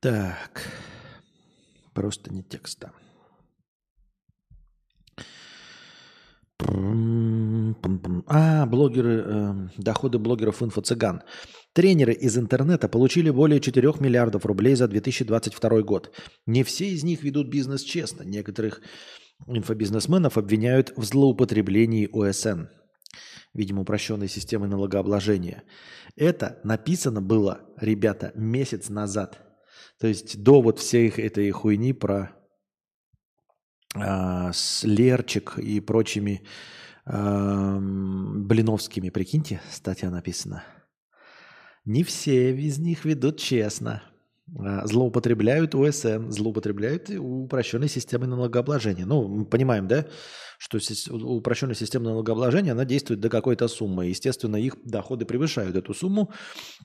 Так. Просто не текста. А, блогеры, э, доходы блогеров инфо-цыган. Тренеры из интернета получили более 4 миллиардов рублей за 2022 год. Не все из них ведут бизнес честно. Некоторых инфобизнесменов обвиняют в злоупотреблении ОСН. Видимо, упрощенной системы налогообложения. Это написано было, ребята, месяц назад. То есть до вот всей этой хуйни про а, с Лерчик и прочими а, Блиновскими, прикиньте, статья написана. Не все из них ведут честно. А, злоупотребляют УСН, злоупотребляют упрощенной системой налогообложения. Ну, мы понимаем, да, что упрощенная система налогообложения, она действует до какой-то суммы. Естественно, их доходы превышают эту сумму,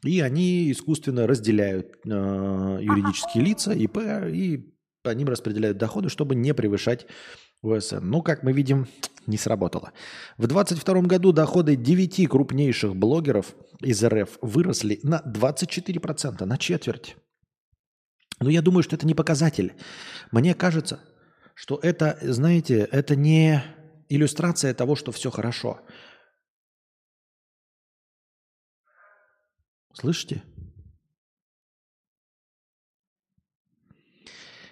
и они искусственно разделяют э, юридические лица, ИП, и по ним распределяют доходы, чтобы не превышать УСН. Ну, как мы видим, не сработало. В 2022 году доходы 9 крупнейших блогеров из РФ выросли на 24%, на четверть. Но я думаю, что это не показатель. Мне кажется, что это, знаете, это не иллюстрация того, что все хорошо. Слышите?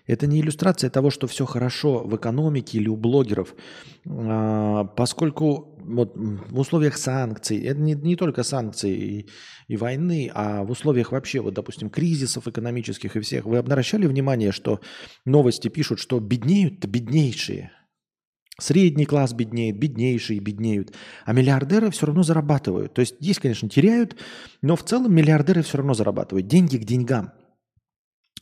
Это не иллюстрация того, что все хорошо в экономике или у блогеров, а, поскольку вот в условиях санкций, это не, не только санкции и, и войны, а в условиях вообще, вот, допустим, кризисов экономических и всех, вы обращали внимание, что новости пишут, что беднеют-то беднейшие, Средний класс беднеет, беднейшие беднеют, а миллиардеры все равно зарабатывают. То есть есть, конечно, теряют, но в целом миллиардеры все равно зарабатывают. Деньги к деньгам –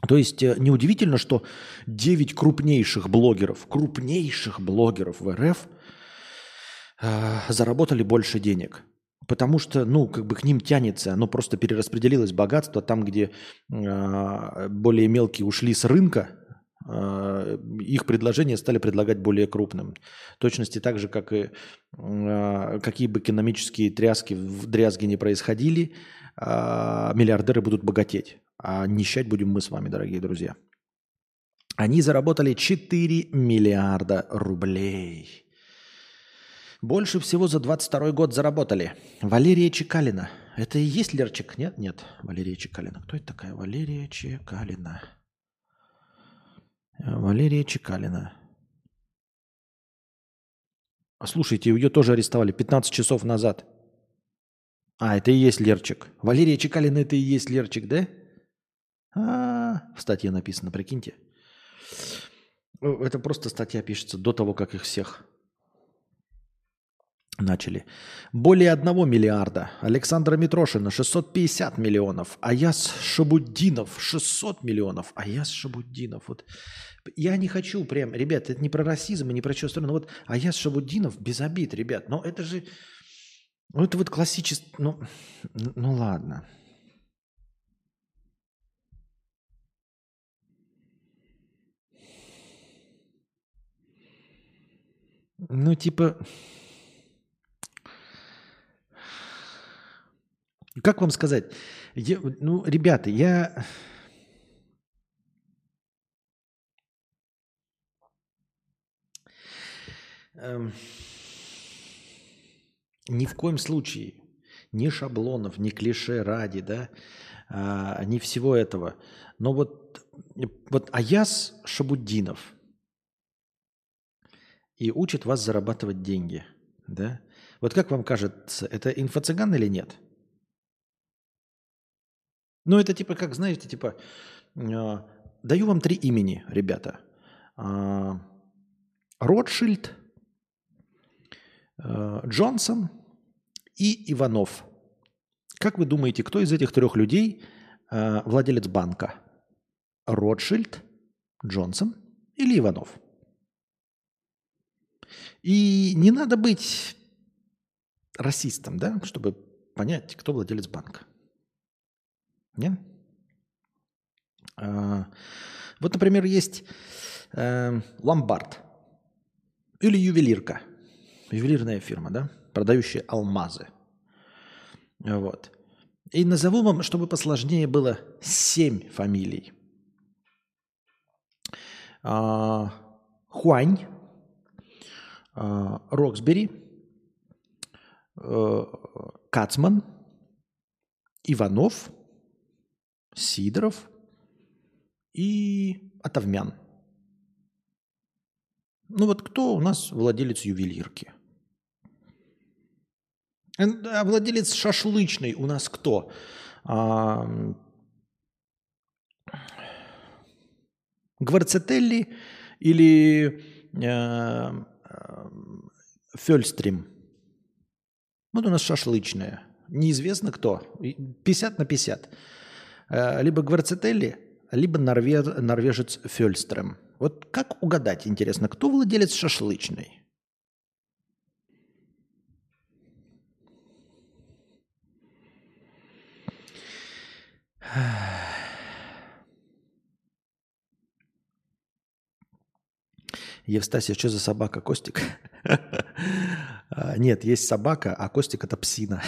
то есть э, неудивительно, что 9 крупнейших блогеров, крупнейших блогеров в РФ э, заработали больше денег. Потому что, ну, как бы к ним тянется, оно просто перераспределилось богатство там, где э, более мелкие ушли с рынка, э, их предложения стали предлагать более крупным. Точности так же, как и э, какие бы экономические тряски в дрязге не происходили, э, миллиардеры будут богатеть. А нищать будем мы с вами, дорогие друзья. Они заработали 4 миллиарда рублей. Больше всего за 22 год заработали. Валерия Чекалина. Это и есть Лерчик? Нет? Нет. Валерия Чекалина. Кто это такая? Валерия Чекалина. Валерия Чекалина. Слушайте, ее тоже арестовали 15 часов назад. А, это и есть Лерчик. Валерия Чекалина это и есть Лерчик, да? А, в статье написано, прикиньте. Это просто статья пишется до того, как их всех начали. Более 1 миллиарда. Александра Митрошина 650 миллионов. Аяс Шабуддинов 600 миллионов. Аяс Шабуддинов. Вот. Я не хочу прям, ребят, это не про расизм и не про что сторону. Вот Аяс Шабуддинов без обид, ребят. Но это же, ну это вот классический, ну, ну ладно. Ну, типа... Как вам сказать? Я, ну, ребята, я... Эм, ни в коем случае ни шаблонов, ни клише ради, да, а, ни всего этого. Но вот, вот Аяс Шабуддинов – и учит вас зарабатывать деньги. Да? Вот как вам кажется, это инфо-цыган или нет? Ну, это типа, как знаете, типа, э, даю вам три имени, ребята. Э, Ротшильд, э, Джонсон и Иванов. Как вы думаете, кто из этих трех людей э, владелец банка? Ротшильд, Джонсон или Иванов? И не надо быть расистом, да, чтобы понять, кто владелец банка. Нет? А, вот, например, есть э, ломбард или ювелирка. Ювелирная фирма, да, продающая алмазы. Вот. И назову вам, чтобы посложнее было, семь фамилий. А, Хуань, а, Роксбери, а, Кацман, Иванов, Сидоров и Атовмян. Ну вот кто у нас владелец ювелирки? А владелец шашлычной у нас кто? А, Гварцетелли или э, э, Фельстрим? Вот у нас шашлычная. Неизвестно кто. 50 на 50. Э, либо Гварцетелли, либо норвеж, норвежец Фельстрем. Вот как угадать, интересно, кто владелец шашлычной? Евстасия, что за собака? Костик? А, нет, есть собака, а Костик это псина.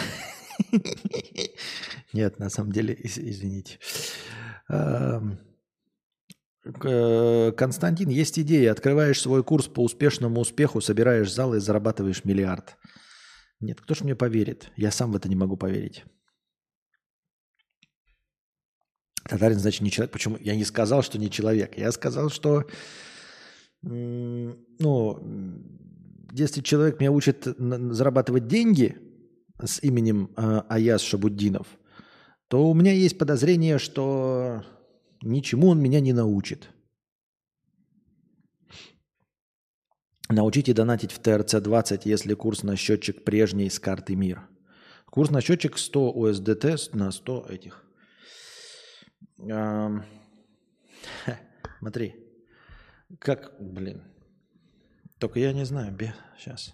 Нет, на самом деле, извините. Константин, есть идея. Открываешь свой курс по успешному успеху, собираешь зал и зарабатываешь миллиард. Нет, кто ж мне поверит? Я сам в это не могу поверить. Татарин, значит, не человек. Почему? Я не сказал, что не человек. Я сказал, что ну, если человек меня учит зарабатывать деньги с именем э, Аяс Шабуддинов, то у меня есть подозрение, что ничему он меня не научит. Научите донатить в ТРЦ-20, если курс на счетчик прежний с карты МИР. Курс на счетчик 100 USDT на 100 этих. Смотри. Как, блин. Только я не знаю, бе, сейчас.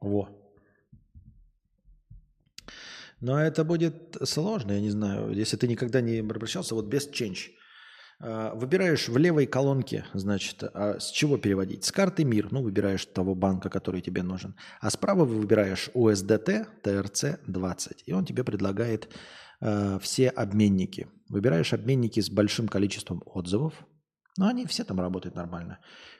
Во. Но это будет сложно, я не знаю. Если ты никогда не обращался, вот без change. А, выбираешь в левой колонке, значит, а с чего переводить? С карты МИР, ну, выбираешь того банка, который тебе нужен. А справа выбираешь USDT TRC20, и он тебе предлагает э, все обменники. Выбираешь обменники с большим количеством отзывов, но они все там работают нормально.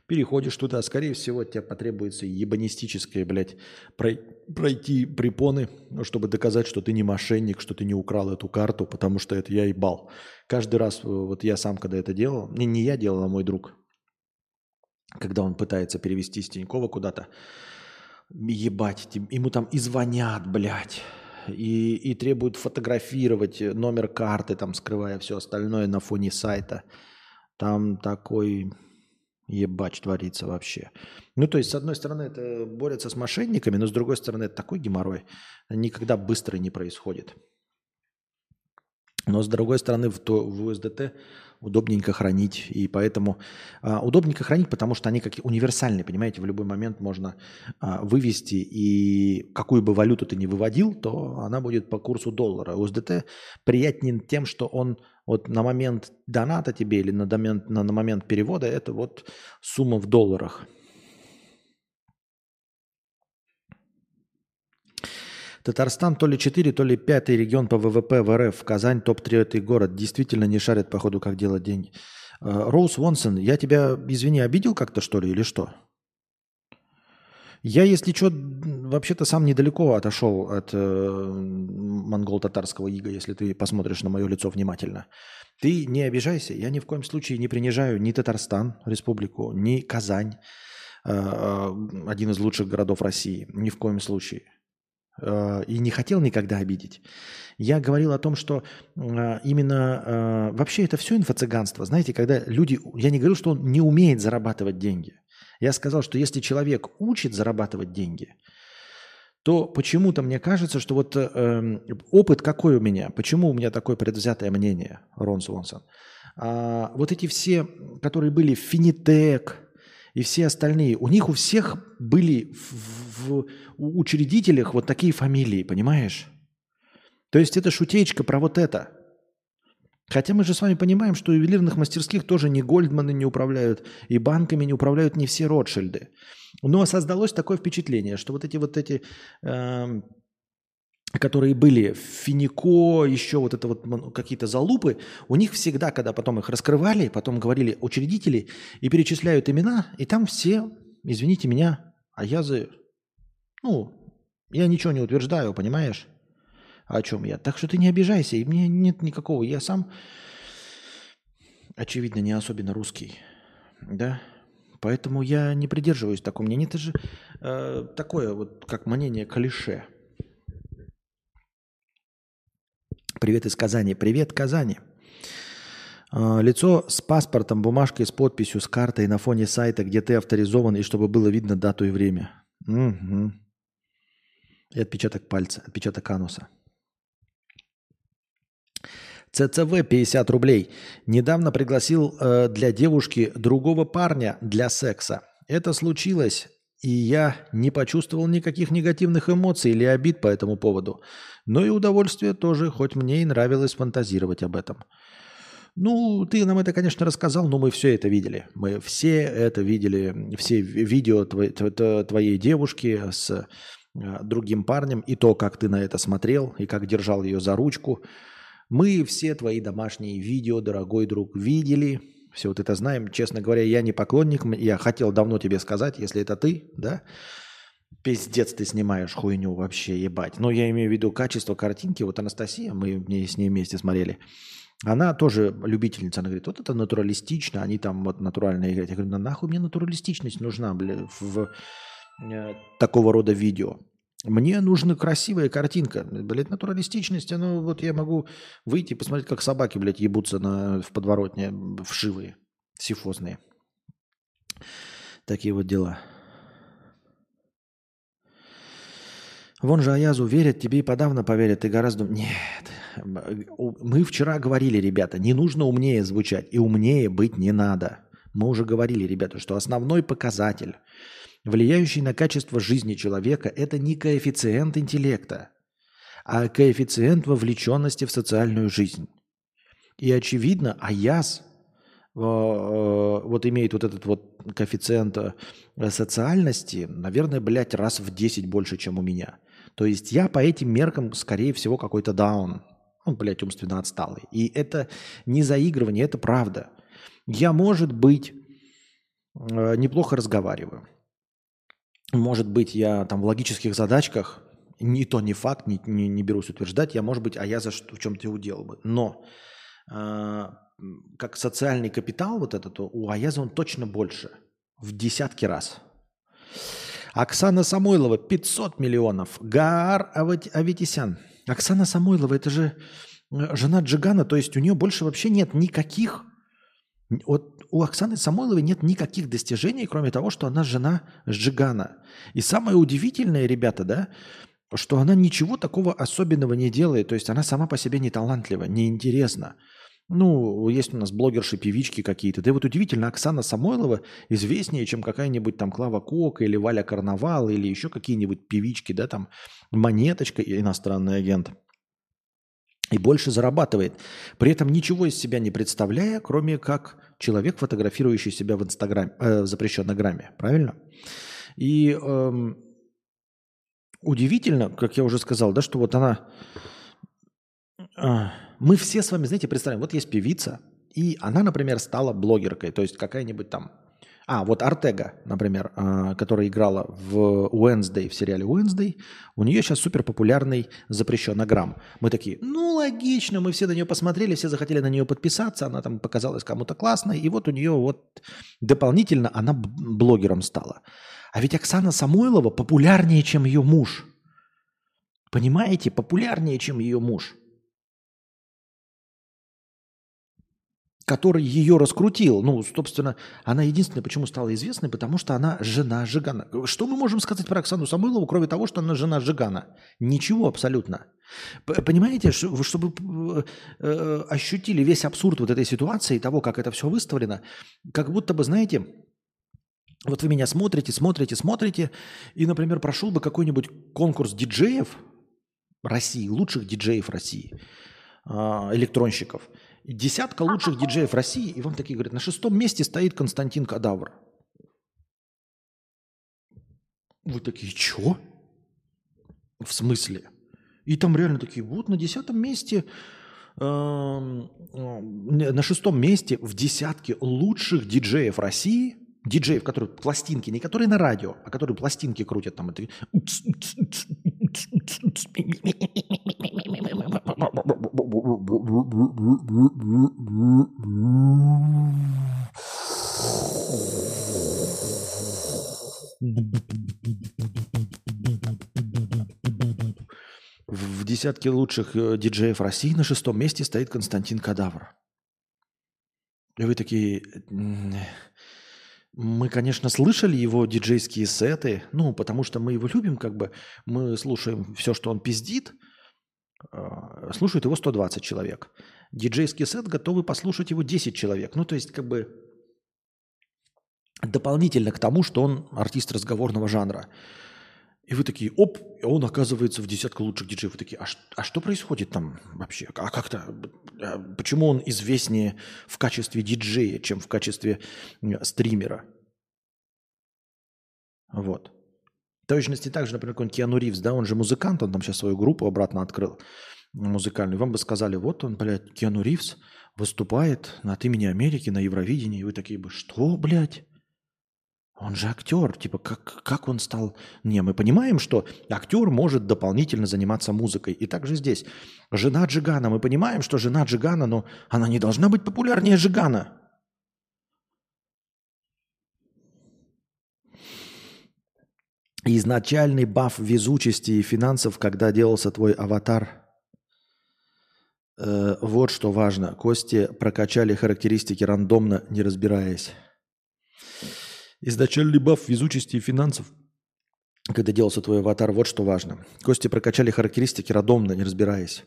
Переходишь туда, скорее всего, тебе потребуется ебанистическое, блядь, пройти препоны, ну, чтобы доказать, что ты не мошенник, что ты не украл эту карту, потому что это я ебал. Каждый раз, э, вот я сам, когда это делал, не, не я делал, а мой друг, когда он пытается перевести с Тинькова куда-то, ебать, ему там и звонят, блядь, и, и требуют фотографировать номер карты, там, скрывая все остальное на фоне сайта. Там такой ебач творится вообще. Ну, то есть, с одной стороны, это борется с мошенниками, но с другой стороны, это такой геморрой. Никогда быстро не происходит. Но с другой стороны, в, то, в USDT удобненько хранить. И поэтому а, удобненько хранить, потому что они как универсальные, понимаете, в любой момент можно а, вывести, и какую бы валюту ты ни выводил, то она будет по курсу доллара. USDT приятнее тем, что он вот на момент доната тебе или на момент, на, на момент перевода это вот сумма в долларах. Татарстан то ли 4, то ли 5 регион по ВВП в РФ. Казань топ-3 город. Действительно не шарит, походу, как делать деньги. Э, Роуз Вонсон, я тебя, извини, обидел как-то, что ли, или что? Я, если что, вообще-то сам недалеко отошел от э, монгол-татарского ига, если ты посмотришь на мое лицо внимательно. Ты не обижайся, я ни в коем случае не принижаю ни Татарстан, республику, ни Казань, э, э один из лучших городов России, ни в коем случае. Э, и не хотел никогда обидеть. Я говорил о том, что э, именно э, вообще это все инфо-цыганство. Знаете, когда люди... Я не говорил, что он не умеет зарабатывать деньги. Я сказал, что если человек учит зарабатывать деньги, то почему-то мне кажется, что вот э, опыт какой у меня, почему у меня такое предвзятое мнение, Рон Свонсон. А, вот эти все, которые были в Финитек и все остальные, у них у всех были в, в учредителях вот такие фамилии, понимаешь? То есть это шутечка про вот это. Хотя мы же с вами понимаем, что ювелирных мастерских тоже не Гольдманы не управляют, и банками не управляют не все Ротшильды. Но создалось такое впечатление, что вот эти вот эти, э, которые были Финико, еще вот это вот какие-то залупы, у них всегда, когда потом их раскрывали, потом говорили учредители и перечисляют имена, и там все, извините меня, аязы, ну, я ничего не утверждаю, понимаешь? О чем я. Так что ты не обижайся, и мне нет никакого. Я сам, очевидно, не особенно русский. Да? Поэтому я не придерживаюсь такого мнения. Это же э, такое вот, как мнение клише. Привет из Казани. Привет, Казани. Э, лицо с паспортом, бумажкой с подписью, с картой на фоне сайта, где ты авторизован, и чтобы было видно дату и время. Угу. И отпечаток пальца, отпечаток ануса. ЦЦВ 50 рублей. Недавно пригласил э, для девушки другого парня для секса. Это случилось, и я не почувствовал никаких негативных эмоций или обид по этому поводу. Но и удовольствие тоже, хоть мне и нравилось фантазировать об этом. Ну, ты нам это, конечно, рассказал, но мы все это видели. Мы все это видели, все видео твоей, твоей девушки с э, другим парнем, и то, как ты на это смотрел, и как держал ее за ручку – мы все твои домашние видео, дорогой друг, видели. Все вот это знаем. Честно говоря, я не поклонник. Я хотел давно тебе сказать, если это ты, да, пиздец ты снимаешь хуйню вообще, ебать. Но я имею в виду качество картинки. Вот Анастасия, мы с ней вместе смотрели. Она тоже любительница. Она говорит, вот это натуралистично, они там вот натуральные играют. Я говорю, да нахуй мне натуралистичность нужна, бля, в э, такого рода видео. Мне нужна красивая картинка. Блядь, натуралистичность, ну вот я могу выйти и посмотреть, как собаки, блядь, ебутся на, в подворотне вшивые, сифозные. Такие вот дела. Вон же Аязу верят, тебе и подавно поверят, и гораздо... Нет. Мы вчера говорили, ребята, не нужно умнее звучать, и умнее быть не надо. Мы уже говорили, ребята, что основной показатель – влияющий на качество жизни человека, это не коэффициент интеллекта, а коэффициент вовлеченности в социальную жизнь. И очевидно, АЯС э, э, вот имеет вот этот вот коэффициент э, социальности, наверное, блядь, раз в 10 больше, чем у меня. То есть я по этим меркам, скорее всего, какой-то даун. Ну, блядь, умственно отсталый. И это не заигрывание, это правда. Я, может быть, неплохо разговариваю. Может быть, я там в логических задачках, ни то не факт, не, не, не берусь утверждать, я, может быть, а я за что, в чем-то удел бы. Но э, как социальный капитал вот этот, у Аяза он точно больше, в десятки раз. Оксана Самойлова, 500 миллионов. Гаар Аветисян. Оксана Самойлова, это же э, жена Джигана, то есть у нее больше вообще нет никаких вот у Оксаны Самойловой нет никаких достижений, кроме того, что она жена Жигана. И самое удивительное, ребята, да, что она ничего такого особенного не делает. То есть она сама по себе не талантлива, не интересна. Ну, есть у нас блогерши-певички какие-то. Да и вот удивительно, Оксана Самойлова известнее, чем какая-нибудь там Клава Кока или Валя Карнавал или еще какие-нибудь певички, да, там Монеточка, иностранный агент – и больше зарабатывает. При этом ничего из себя не представляя, кроме как человек, фотографирующий себя в Инстаграме, э, в запрещенной грамме. Правильно? И эм, удивительно, как я уже сказал, да, что вот она... Э, мы все с вами, знаете, представляем, вот есть певица, и она, например, стала блогеркой, то есть какая-нибудь там а, вот Артега, например, а, которая играла в Wednesday, в сериале Wednesday, у нее сейчас супер популярный запрещенограмм. Мы такие, ну логично, мы все на нее посмотрели, все захотели на нее подписаться, она там показалась кому-то классной, и вот у нее вот дополнительно она блогером стала. А ведь Оксана Самойлова популярнее, чем ее муж. Понимаете, популярнее, чем ее муж. Который ее раскрутил. Ну, собственно, она единственная, почему стала известной, потому что она жена Жигана. Что мы можем сказать про Оксану Самойлову, кроме того, что она жена Жигана? Ничего абсолютно. Понимаете, чтобы э, ощутили весь абсурд вот этой ситуации и того, как это все выставлено, как будто бы, знаете, вот вы меня смотрите, смотрите, смотрите, и, например, прошел бы какой-нибудь конкурс диджеев России, лучших диджеев России, а, электронщиков – десятка лучших диджеев России, и вам такие говорят, на шестом месте стоит Константин Кадавр. Вы такие, чё? В смысле? И там реально такие, вот на десятом месте, э, на шестом месте в десятке лучших диджеев России, диджеев, которые пластинки, не которые на радио, а которые пластинки крутят там. Это... В десятке лучших э, диджеев России на шестом месте стоит Константин Кадавр. И вы такие... Мы, конечно, слышали его диджейские сеты, ну, потому что мы его любим, как бы мы слушаем все, что он пиздит – а, слушает его 120 человек. Диджейский сет готовы послушать его 10 человек. Ну, то есть, как бы дополнительно к тому, что он артист разговорного жанра. И вы такие, оп, и он оказывается в десятку лучших диджеев. Вы такие, а, а что происходит там вообще? А как-то, а почему он известнее в качестве диджея, чем в качестве стримера? Вот. точности так же, например, какой-нибудь Киану Ривз, да, он же музыкант, он там сейчас свою группу обратно открыл музыкальную. Вам бы сказали, вот он, блядь, Киану Ривз выступает от имени Америки на Евровидении. И вы такие бы, что, блядь? Он же актер, типа, как, как он стал... Не, мы понимаем, что актер может дополнительно заниматься музыкой. И также здесь. Жена Джигана. Мы понимаем, что жена Джигана, но она не должна быть популярнее Джигана. Изначальный баф везучести и финансов, когда делался твой аватар. Э, вот что важно. Кости прокачали характеристики рандомно, не разбираясь. Изначальный баф везучести и финансов, когда делался твой аватар, вот что важно. Кости прокачали характеристики рандомно, не разбираясь.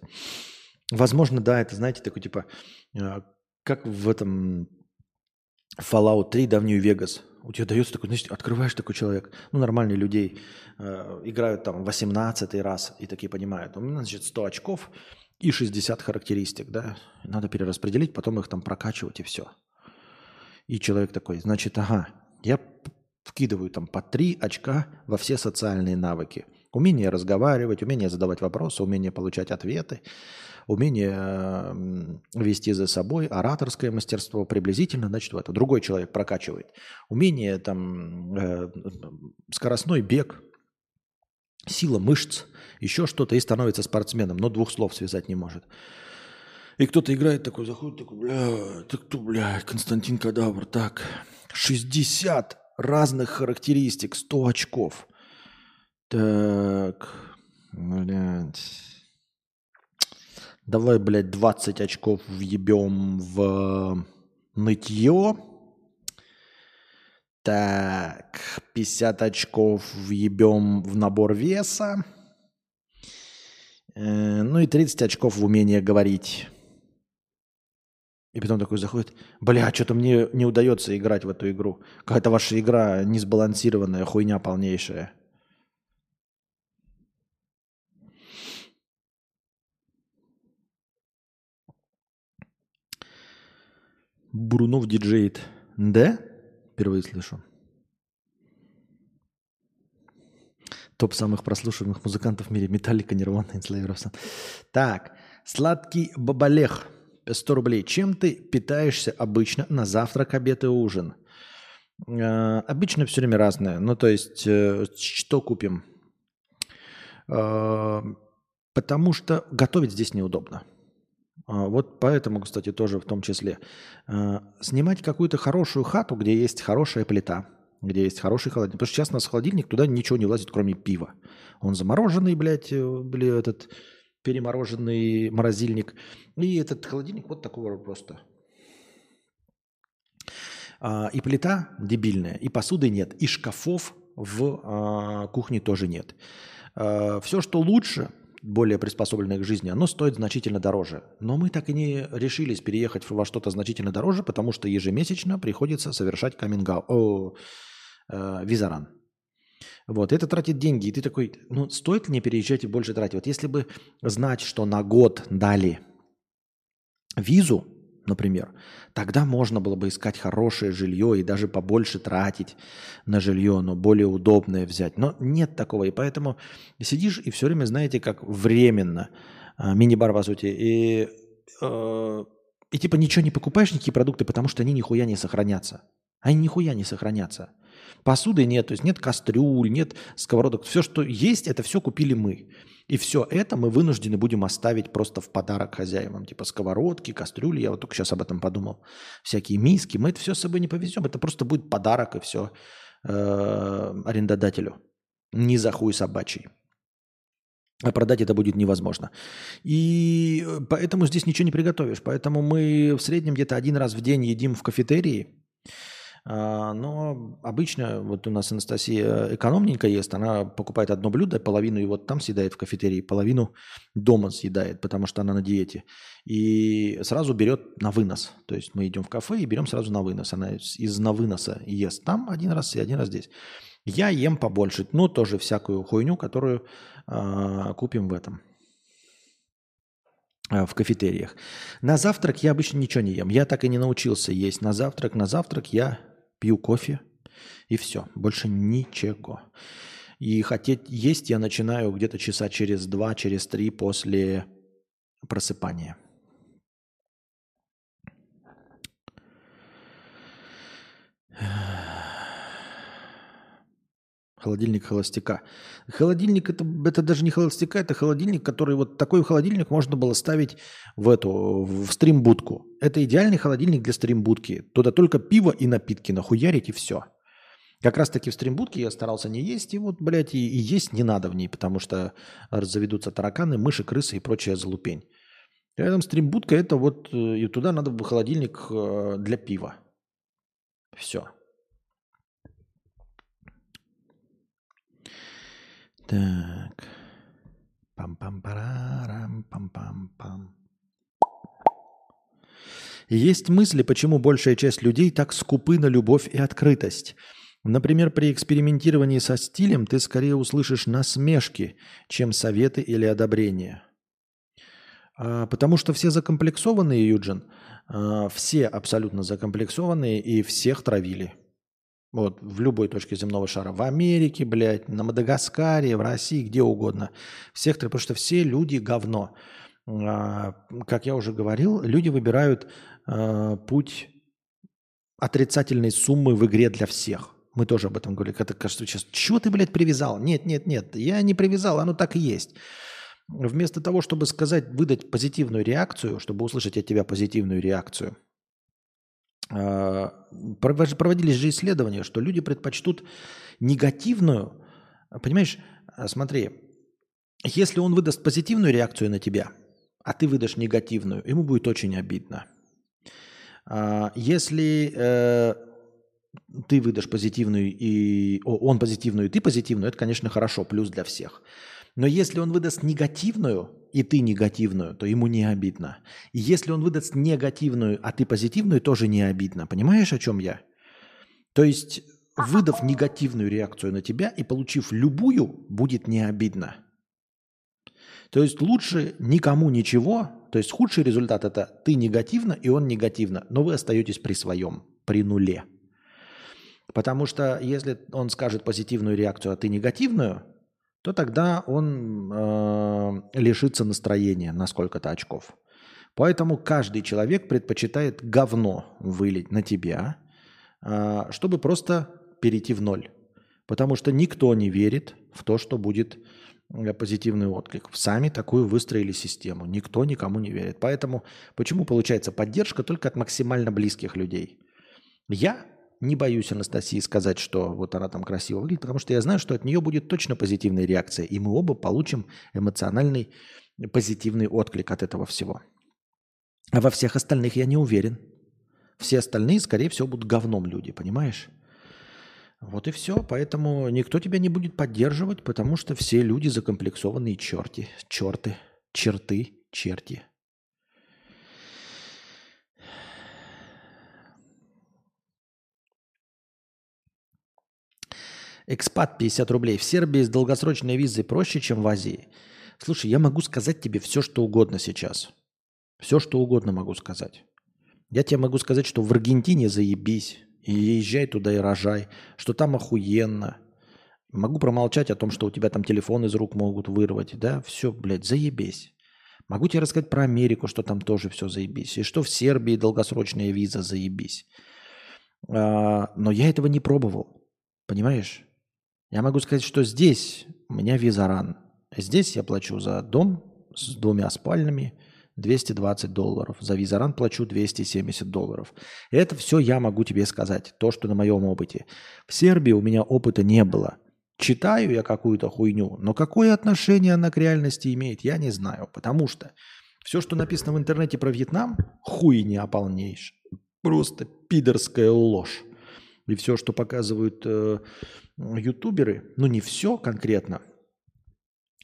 Возможно, да, это, знаете, такой типа, э, как в этом Fallout 3, да, в Нью-Вегас. У тебя дается такой, значит, открываешь такой человек, ну, нормальные людей, э, играют там 18 раз и такие понимают. У меня, значит, 100 очков и 60 характеристик, да. Надо перераспределить, потом их там прокачивать и все. И человек такой, значит, ага, я вкидываю там по три очка во все социальные навыки. Умение разговаривать, умение задавать вопросы, умение получать ответы, умение вести за собой, ораторское мастерство приблизительно, значит, в это. Другой человек прокачивает. Умение там, э, скоростной бег, сила мышц, еще что-то, и становится спортсменом, но двух слов связать не может. И кто-то играет такой, заходит такой, бля, ты кто, бля, Константин Кадавр, так, 60 разных характеристик, 100 очков. Так, блядь. Давай, блядь, 20 очков въебем в нытье. Так, 50 очков въебем в набор веса. Э, ну и 30 очков в умение говорить. И потом такой заходит, бля, что-то мне не удается играть в эту игру. Какая-то ваша игра несбалансированная, хуйня полнейшая. Бурунов диджеет. Да? Впервые слышу. Топ самых прослушиваемых музыкантов в мире. Металлика, Нирвана, Инслейверовсон. Так. Сладкий бабалех. 100 рублей. Чем ты питаешься обычно на завтрак, обед и ужин? Э, обычно все время разное. Ну, то есть, э, что купим? Э, потому что готовить здесь неудобно. А, вот поэтому, кстати, тоже в том числе. Снимать какую-то хорошую хату, где есть хорошая плита, где есть хороший холодильник. Потому что сейчас у нас холодильник, туда ничего не влазит, кроме пива. Он замороженный, блядь, блин, этот перемороженный морозильник. И этот холодильник вот такого просто. А, и плита дебильная, и посуды нет, и шкафов в а, кухне тоже нет. А, все, что лучше, более приспособленное к жизни, оно стоит значительно дороже. Но мы так и не решились переехать во что-то значительно дороже, потому что ежемесячно приходится совершать каминг э, визаран. Вот, это тратит деньги. И ты такой, ну, стоит ли мне переезжать и больше тратить? Вот если бы знать, что на год дали визу, например, тогда можно было бы искать хорошее жилье и даже побольше тратить на жилье, но более удобное взять. Но нет такого, и поэтому сидишь и все время, знаете, как временно, а, мини-бар, по сути, и, э, и типа ничего не покупаешь, никакие продукты, потому что они нихуя не сохранятся. Они нихуя не сохранятся. Посуды нет, то есть нет кастрюль, нет сковородок. Все, что есть, это все купили мы. И все это мы вынуждены будем оставить просто в подарок хозяевам. Типа сковородки, кастрюли, я вот только сейчас об этом подумал. Всякие миски. Мы это все с собой не повезем. Это просто будет подарок и все э, арендодателю. Не за хуй собачий. А продать это будет невозможно. И поэтому здесь ничего не приготовишь. Поэтому мы в среднем где-то один раз в день едим в кафетерии. А, но обычно вот у нас Анастасия экономненько ест, она покупает одно блюдо, половину его там съедает в кафетерии, половину дома съедает, потому что она на диете. И сразу берет на вынос. То есть мы идем в кафе и берем сразу на вынос. Она из на выноса ест там один раз и один раз здесь. Я ем побольше, ну тоже всякую хуйню, которую э, купим в этом а, в кафетериях. На завтрак я обычно ничего не ем. Я так и не научился есть на завтрак. На завтрак я пью кофе и все, больше ничего. И хотеть есть я начинаю где-то часа через два, через три после просыпания. Холодильник холостяка. Холодильник это, это даже не холостяка, это холодильник, который вот такой холодильник можно было ставить в эту в стримбудку. Это идеальный холодильник для стримбудки. Туда только пиво и напитки нахуярить и все. Как раз таки в стримбудке я старался не есть, и вот, блядь, и, и есть не надо в ней, потому что заведутся тараканы, мыши, крысы и прочая залупень. Рядом стримбудка это вот, э, и туда надо бы холодильник э, для пива. Все. Так. Пам-пам-парарам, пам-пам-пам. Есть мысли, почему большая часть людей так скупы на любовь и открытость. Например, при экспериментировании со стилем ты скорее услышишь насмешки, чем советы или одобрения. А, потому что все закомплексованные, Юджин, а, все абсолютно закомплексованные и всех травили. Вот, в любой точке земного шара. В Америке, блядь, на Мадагаскаре, в России, где угодно. Всех, потому что все люди говно. А, как я уже говорил, люди выбирают а, путь отрицательной суммы в игре для всех. Мы тоже об этом говорили. Это кажется сейчас, чего ты, блядь, привязал? Нет, нет, нет, я не привязал, оно так и есть. Вместо того, чтобы сказать, выдать позитивную реакцию, чтобы услышать от тебя позитивную реакцию – проводились же исследования, что люди предпочтут негативную, понимаешь, а, смотри, если он выдаст позитивную реакцию на тебя, а ты выдашь негативную, ему будет очень обидно. А, если э, ты выдашь позитивную и он позитивную, и ты позитивную, это, конечно, хорошо, плюс для всех. Но если он выдаст негативную, и ты негативную, то ему не обидно. И если он выдаст негативную, а ты позитивную, тоже не обидно. Понимаешь, о чем я? То есть, выдав негативную реакцию на тебя и получив любую, будет не обидно. То есть лучше никому ничего, то есть худший результат это ты негативно и он негативно, но вы остаетесь при своем, при нуле. Потому что если он скажет позитивную реакцию, а ты негативную, то тогда он э, лишится настроения на сколько-то очков. Поэтому каждый человек предпочитает говно вылить на тебя, э, чтобы просто перейти в ноль. Потому что никто не верит в то, что будет э, позитивный отклик. Сами такую выстроили систему. Никто никому не верит. Поэтому почему получается поддержка только от максимально близких людей? Я не боюсь Анастасии сказать, что вот она там красиво выглядит, потому что я знаю, что от нее будет точно позитивная реакция, и мы оба получим эмоциональный позитивный отклик от этого всего. А во всех остальных я не уверен. Все остальные, скорее всего, будут говном люди, понимаешь? Вот и все. Поэтому никто тебя не будет поддерживать, потому что все люди закомплексованные черти, черты, черты, черти. Экспат 50 рублей. В Сербии с долгосрочной визой проще, чем в Азии. Слушай, я могу сказать тебе все, что угодно сейчас. Все, что угодно могу сказать. Я тебе могу сказать, что в Аргентине заебись. И езжай туда и рожай. Что там охуенно. Могу промолчать о том, что у тебя там телефон из рук могут вырвать. Да, все, блядь, заебись. Могу тебе рассказать про Америку, что там тоже все заебись. И что в Сербии долгосрочная виза заебись. А, но я этого не пробовал. Понимаешь? Я могу сказать, что здесь у меня виза ран. Здесь я плачу за дом с двумя спальнями 220 долларов. За визаран плачу 270 долларов. Это все я могу тебе сказать, то, что на моем опыте. В Сербии у меня опыта не было. Читаю я какую-то хуйню, но какое отношение она к реальности имеет, я не знаю. Потому что все, что написано в интернете про Вьетнам, хуйня полнейшая. Просто пидорская ложь. И все, что показывают э, ютуберы, ну не все конкретно,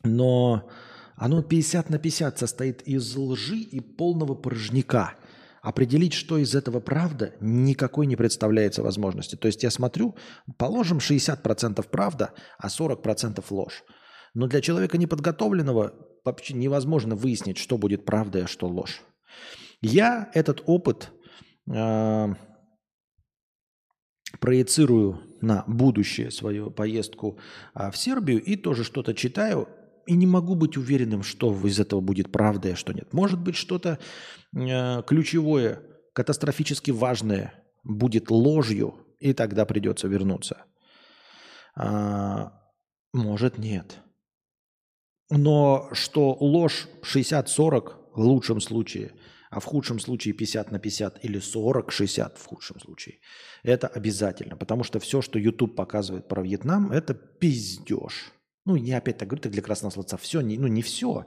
но оно 50 на 50 состоит из лжи и полного порожняка. Определить, что из этого правда, никакой не представляется возможности. То есть я смотрю, положим 60% правда, а 40% ложь. Но для человека неподготовленного вообще невозможно выяснить, что будет правда, а что ложь. Я этот опыт э, проецирую на будущее свою поездку а, в Сербию и тоже что-то читаю, и не могу быть уверенным, что из этого будет правда, а что нет. Может быть, что-то э, ключевое, катастрофически важное будет ложью, и тогда придется вернуться. А, может, нет. Но что ложь 60-40 в лучшем случае – а в худшем случае 50 на 50 или 40-60 в худшем случае. Это обязательно, потому что все, что YouTube показывает про Вьетнам, это пиздеж. Ну, я опять так говорю, так для красного словца, все, не, ну не все.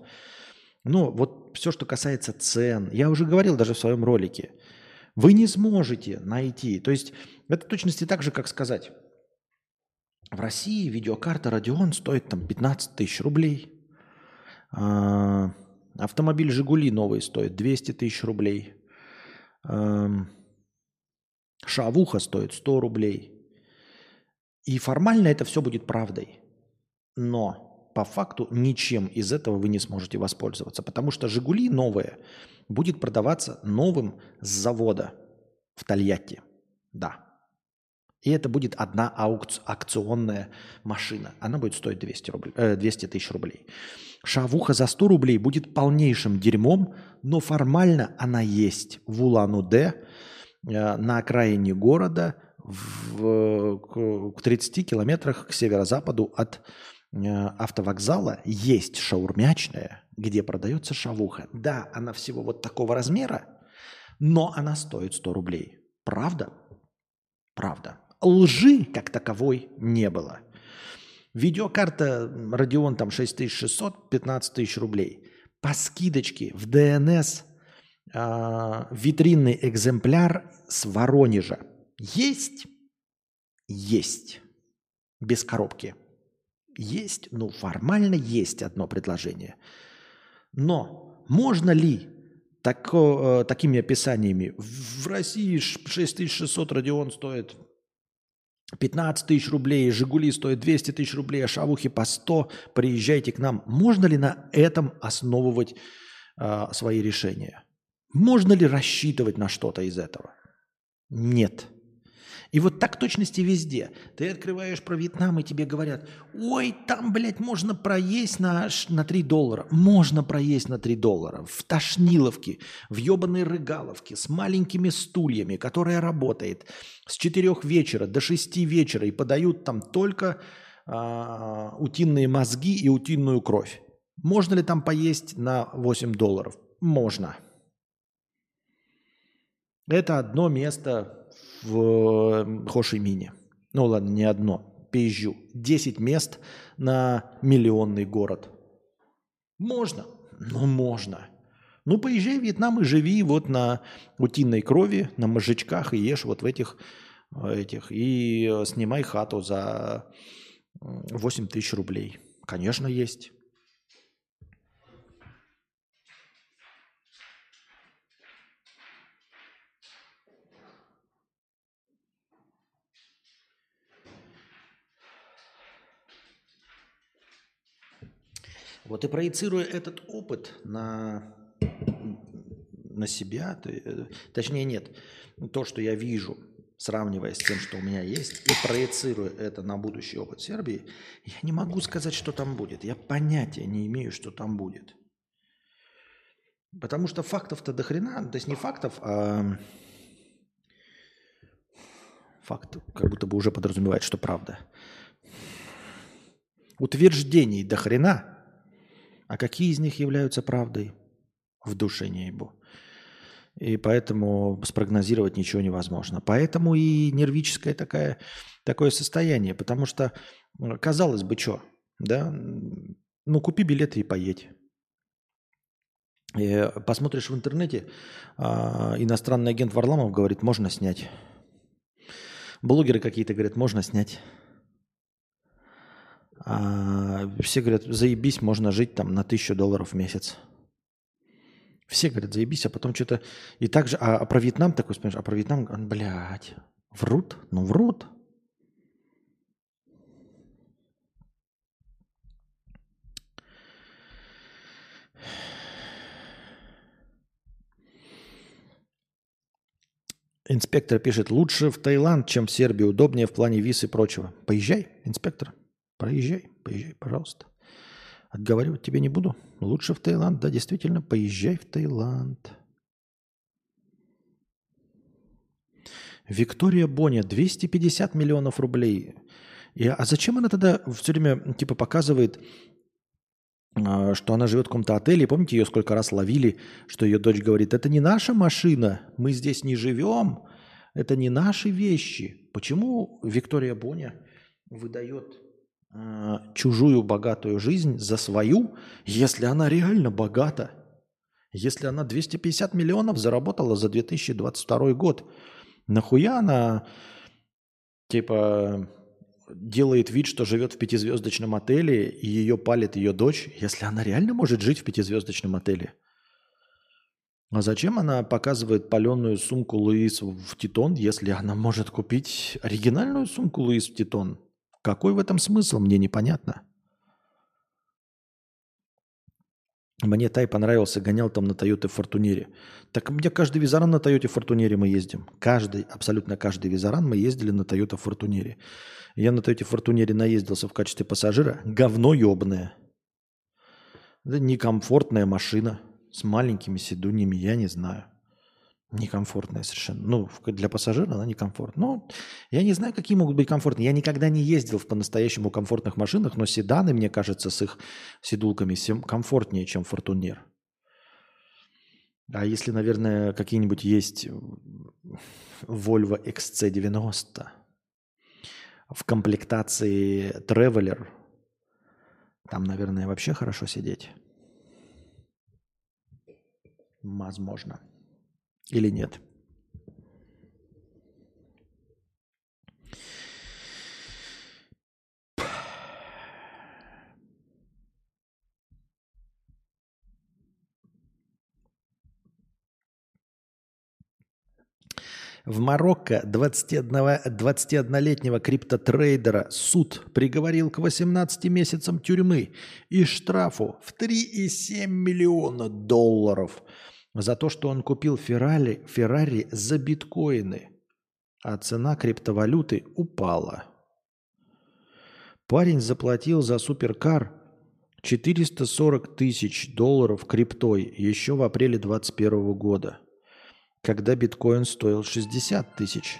Но вот все, что касается цен, я уже говорил даже в своем ролике, вы не сможете найти. То есть это точности так же, как сказать, в России видеокарта Radeon стоит там 15 тысяч рублей. А, Автомобиль «Жигули» новый стоит 200 тысяч рублей. Эм, шавуха стоит 100 рублей. И формально это все будет правдой. Но по факту ничем из этого вы не сможете воспользоваться. Потому что «Жигули» новые будет продаваться новым с завода в Тольятти. Да. И это будет одна аукц- акционная машина. Она будет стоить 200, рублей, э, 200 тысяч рублей. Шавуха за 100 рублей будет полнейшим дерьмом, но формально она есть в Улан-Удэ, э, на окраине города, в, к 30 километрах к северо-западу от э, автовокзала есть шаурмячная, где продается шавуха. Да, она всего вот такого размера, но она стоит 100 рублей. Правда? Правда. Лжи как таковой не было – Видеокарта Radeon там 6600, 15 тысяч рублей. По скидочке в ДНС э, витринный экземпляр с Воронежа. Есть? Есть. Без коробки. Есть, ну формально есть одно предложение. Но можно ли тако, э, такими описаниями в России 6600 Radeon стоит 15 тысяч рублей, «Жигули» стоят 200 тысяч рублей, а «Шавухи» по 100, приезжайте к нам. Можно ли на этом основывать э, свои решения? Можно ли рассчитывать на что-то из этого? Нет. И вот так точности везде. Ты открываешь про Вьетнам, и тебе говорят, ой, там, блядь, можно проесть на, на 3 доллара. Можно проесть на 3 доллара. В Тошниловке, в ебаной Рыгаловке, с маленькими стульями, которая работает с 4 вечера до 6 вечера, и подают там только а, утиные мозги и утиную кровь. Можно ли там поесть на 8 долларов? Можно. Это одно место в Хошимине. Ну ладно, не одно, Пейжу. 10 мест на миллионный город. Можно? Ну, можно. Ну, поезжай в Вьетнам и живи вот на утиной крови, на мозжечках и ешь вот в этих, этих и э, снимай хату за 8 тысяч рублей. Конечно, есть. Вот и проецируя этот опыт на, на себя, э, точнее нет, то, что я вижу, сравнивая с тем, что у меня есть, и проецируя это на будущий опыт Сербии, я не могу сказать, что там будет. Я понятия не имею, что там будет. Потому что фактов-то до хрена, то есть не фактов, а факт как будто бы уже подразумевает, что правда. Утверждений до хрена – а какие из них являются правдой? В душе не ебу. И поэтому спрогнозировать ничего невозможно. Поэтому и нервическое такое, такое состояние. Потому что, казалось бы, что, да, ну купи билеты и поедь. И посмотришь в интернете, а, иностранный агент Варламов говорит, можно снять. Блогеры какие-то говорят, можно снять. А, все говорят, заебись, можно жить там на тысячу долларов в месяц. Все говорят, заебись, а потом что-то... И так же, а, а про Вьетнам такой вспомнишь, а про Вьетнам, блядь, врут? Ну, врут. Инспектор пишет, лучше в Таиланд, чем в Сербию, удобнее в плане виз и прочего. Поезжай, инспектор. Проезжай, поезжай, пожалуйста. Отговаривать тебе не буду. Лучше в Таиланд. Да, действительно, поезжай в Таиланд. Виктория Боня, 250 миллионов рублей. И, а зачем она тогда все время типа показывает, а, что она живет в каком-то отеле? Помните, ее сколько раз ловили, что ее дочь говорит, это не наша машина, мы здесь не живем, это не наши вещи. Почему Виктория Боня выдает Э, чужую богатую жизнь за свою, если она реально богата. Если она 250 миллионов заработала за 2022 год, нахуя она типа делает вид, что живет в пятизвездочном отеле, и ее палит ее дочь, если она реально может жить в пятизвездочном отеле? А зачем она показывает паленую сумку Луис в Титон, если она может купить оригинальную сумку Луис в Титон? Какой в этом смысл, мне непонятно. Мне Тай понравился, гонял там на Тойоте Фортунере. Так у меня каждый визаран на Тойоте Фортунере мы ездим. Каждый, абсолютно каждый визаран мы ездили на Тойоте Фортунере. Я на Тойоте Фортунере наездился в качестве пассажира. Говно ебное. Это некомфортная машина с маленькими сидуньями, я не знаю. Некомфортная совершенно. Ну, для пассажира она некомфортная. Ну, я не знаю, какие могут быть комфортные. Я никогда не ездил в по-настоящему комфортных машинах, но седаны, мне кажется, с их седулками комфортнее, чем Фортунер. А если, наверное, какие-нибудь есть Volvo XC90 в комплектации Traveler, там, наверное, вообще хорошо сидеть. Возможно. Или нет? В Марокко 21, 21-летнего криптотрейдера суд приговорил к 18 месяцам тюрьмы и штрафу в 3,7 миллиона долларов – за то, что он купил Феррари, Феррари за биткоины, а цена криптовалюты упала. Парень заплатил за суперкар 440 тысяч долларов криптой еще в апреле 2021 года, когда биткоин стоил 60 тысяч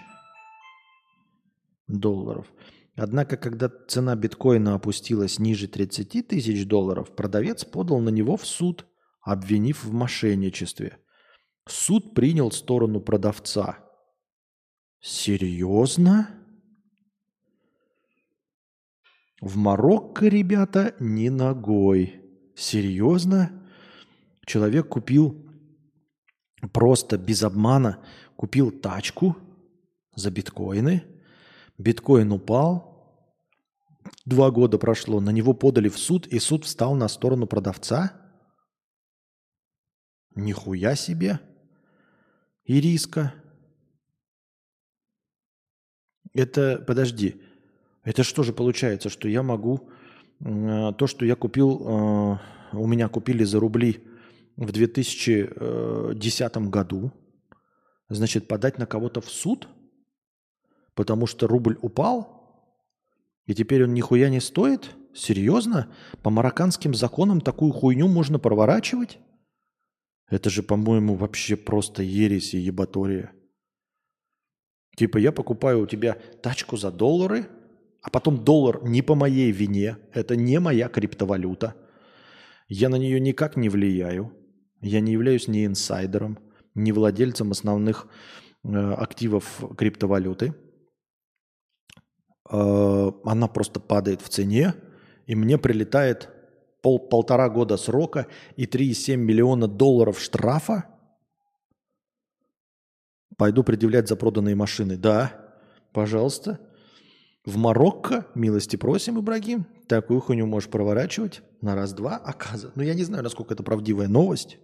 долларов. Однако, когда цена биткоина опустилась ниже 30 тысяч долларов, продавец подал на него в суд – обвинив в мошенничестве. Суд принял сторону продавца. Серьезно? В Марокко, ребята, не ногой. Серьезно? Человек купил просто без обмана купил тачку за биткоины, биткоин упал, два года прошло, на него подали в суд, и суд встал на сторону продавца? Нихуя себе. Ириска. Это, подожди, это что же получается, что я могу э, то, что я купил, э, у меня купили за рубли в 2010 году, значит, подать на кого-то в суд, потому что рубль упал, и теперь он нихуя не стоит? Серьезно? По марокканским законам такую хуйню можно проворачивать? Это же, по-моему, вообще просто ересь и ебатория. Типа я покупаю у тебя тачку за доллары, а потом доллар не по моей вине, это не моя криптовалюта. Я на нее никак не влияю. Я не являюсь ни инсайдером, ни владельцем основных э, активов криптовалюты. Э, она просто падает в цене, и мне прилетает пол, полтора года срока и 3,7 миллиона долларов штрафа, пойду предъявлять за проданные машины. Да, пожалуйста. В Марокко, милости просим, Ибрагим, такую хуйню можешь проворачивать на раз-два, оказывается. Ну, я не знаю, насколько это правдивая новость.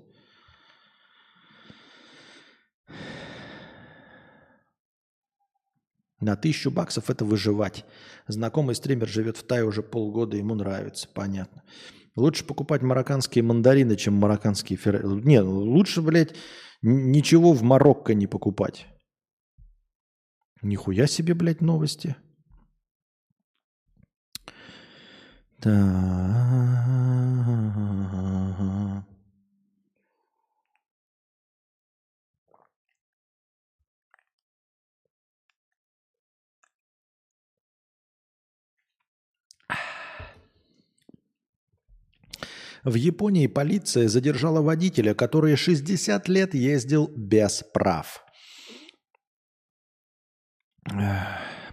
На тысячу баксов это выживать. Знакомый стример живет в Тае уже полгода, ему нравится, понятно. Лучше покупать марокканские мандарины, чем марокканские фер... Не, лучше, блядь, ничего в Марокко не покупать. Нихуя себе, блядь, новости. Да. В Японии полиция задержала водителя, который 60 лет ездил без прав.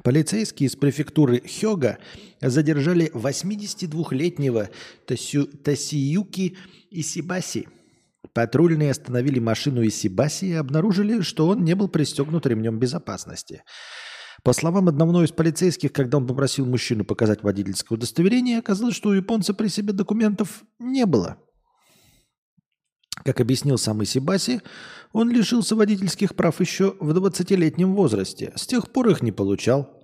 Полицейские из префектуры Хёга задержали 82-летнего Тасю, Тасиюки Исибаси. Патрульные остановили машину Исибаси и обнаружили, что он не был пристегнут ремнем безопасности. По словам одного из полицейских, когда он попросил мужчину показать водительское удостоверение, оказалось, что у японца при себе документов не было. Как объяснил сам Исибаси, он лишился водительских прав еще в 20-летнем возрасте. С тех пор их не получал.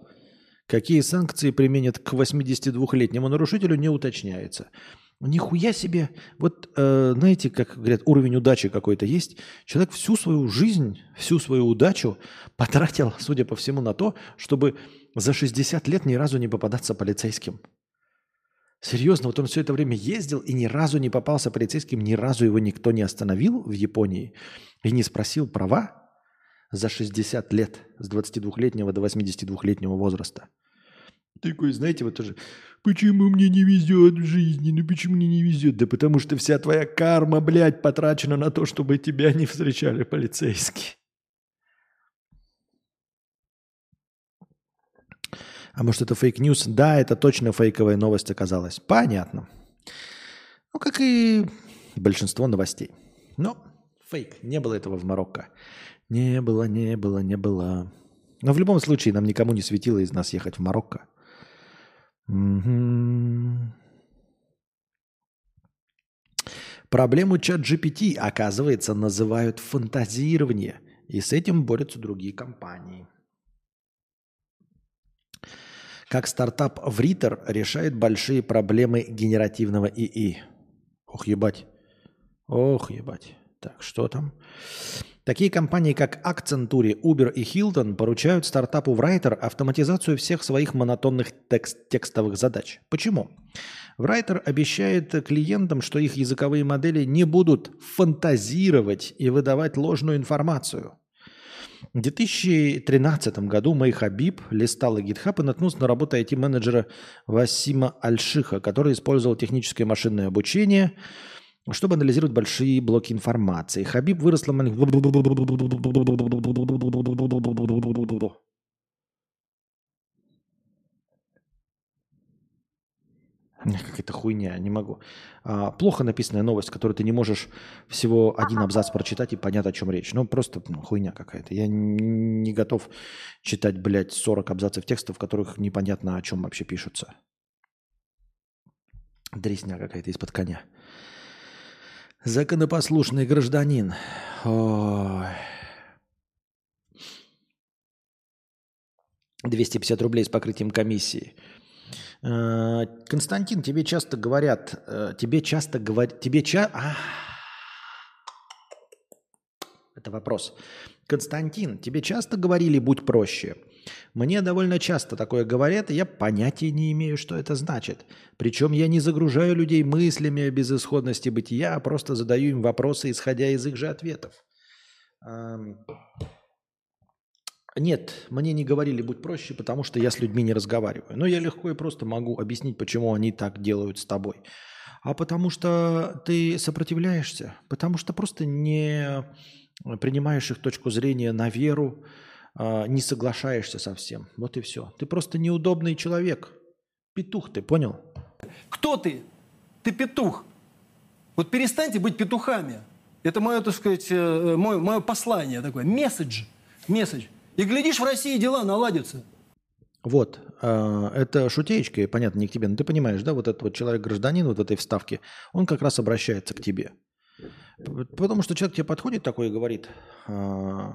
Какие санкции применят к 82-летнему нарушителю, не уточняется. Нихуя себе. Вот э, знаете, как говорят, уровень удачи какой-то есть. Человек всю свою жизнь, всю свою удачу потратил, судя по всему, на то, чтобы за 60 лет ни разу не попадаться полицейским. Серьезно, вот он все это время ездил и ни разу не попался полицейским, ни разу его никто не остановил в Японии и не спросил права за 60 лет с 22-летнего до 82-летнего возраста. Такой, знаете, вот тоже, почему мне не везет в жизни, ну почему мне не везет? Да потому что вся твоя карма, блядь, потрачена на то, чтобы тебя не встречали полицейские. А может это fake news? Да, это точно фейковая новость оказалась. Понятно. Ну, как и большинство новостей. Но фейк. Не было этого в Марокко. Не было, не было, не было. Но в любом случае нам никому не светило из нас ехать в Марокко. Проблему ChatGPT, оказывается, называют фантазирование, и с этим борются другие компании. Как стартап Вритер решает большие проблемы генеративного ИИ. Ох, ебать. Ох, ебать. Так, что там? Такие компании, как Accenture, Uber и Hilton поручают стартапу Writer автоматизацию всех своих монотонных текст текстовых задач. Почему? Writer обещает клиентам, что их языковые модели не будут фантазировать и выдавать ложную информацию. В 2013 году Мэй Хабиб листала GitHub и наткнулся на работу IT-менеджера Васима Альшиха, который использовал техническое машинное обучение – чтобы анализировать большие блоки информации. Хабиб выросла... Какая-то хуйня, не могу. А, плохо написанная новость, которую ты не можешь всего один абзац прочитать и понять, о чем речь. Ну, просто ну, хуйня какая-то. Я не готов читать, блядь, 40 абзацев текста, в которых непонятно, о чем вообще пишутся. Дресня какая-то из-под коня. Законопослушный гражданин. Ой. 250 рублей с покрытием комиссии. Э, Константин, тебе часто говорят, э, тебе часто говорят, тебе ча... А, это вопрос. Константин, тебе часто говорили «будь проще»? Мне довольно часто такое говорят, и я понятия не имею, что это значит. Причем я не загружаю людей мыслями о безысходности бытия, а просто задаю им вопросы, исходя из их же ответов. Нет, мне не говорили «будь проще», потому что я с людьми не разговариваю. Но я легко и просто могу объяснить, почему они так делают с тобой. А потому что ты сопротивляешься, потому что просто не принимаешь их точку зрения на веру, а, не соглашаешься со всем. Вот и все. Ты просто неудобный человек. Петух ты, понял? Кто ты? Ты петух. Вот перестаньте быть петухами. Это мое, так сказать, э, мое, мое послание такое. Месседж. Месседж. И глядишь, в России дела наладятся. Вот, э, это шутеечка, понятно, не к тебе, но ты понимаешь, да, вот этот вот человек-гражданин вот в этой вставке, он как раз обращается к тебе. Потому что человек тебе подходит такой и говорит, э,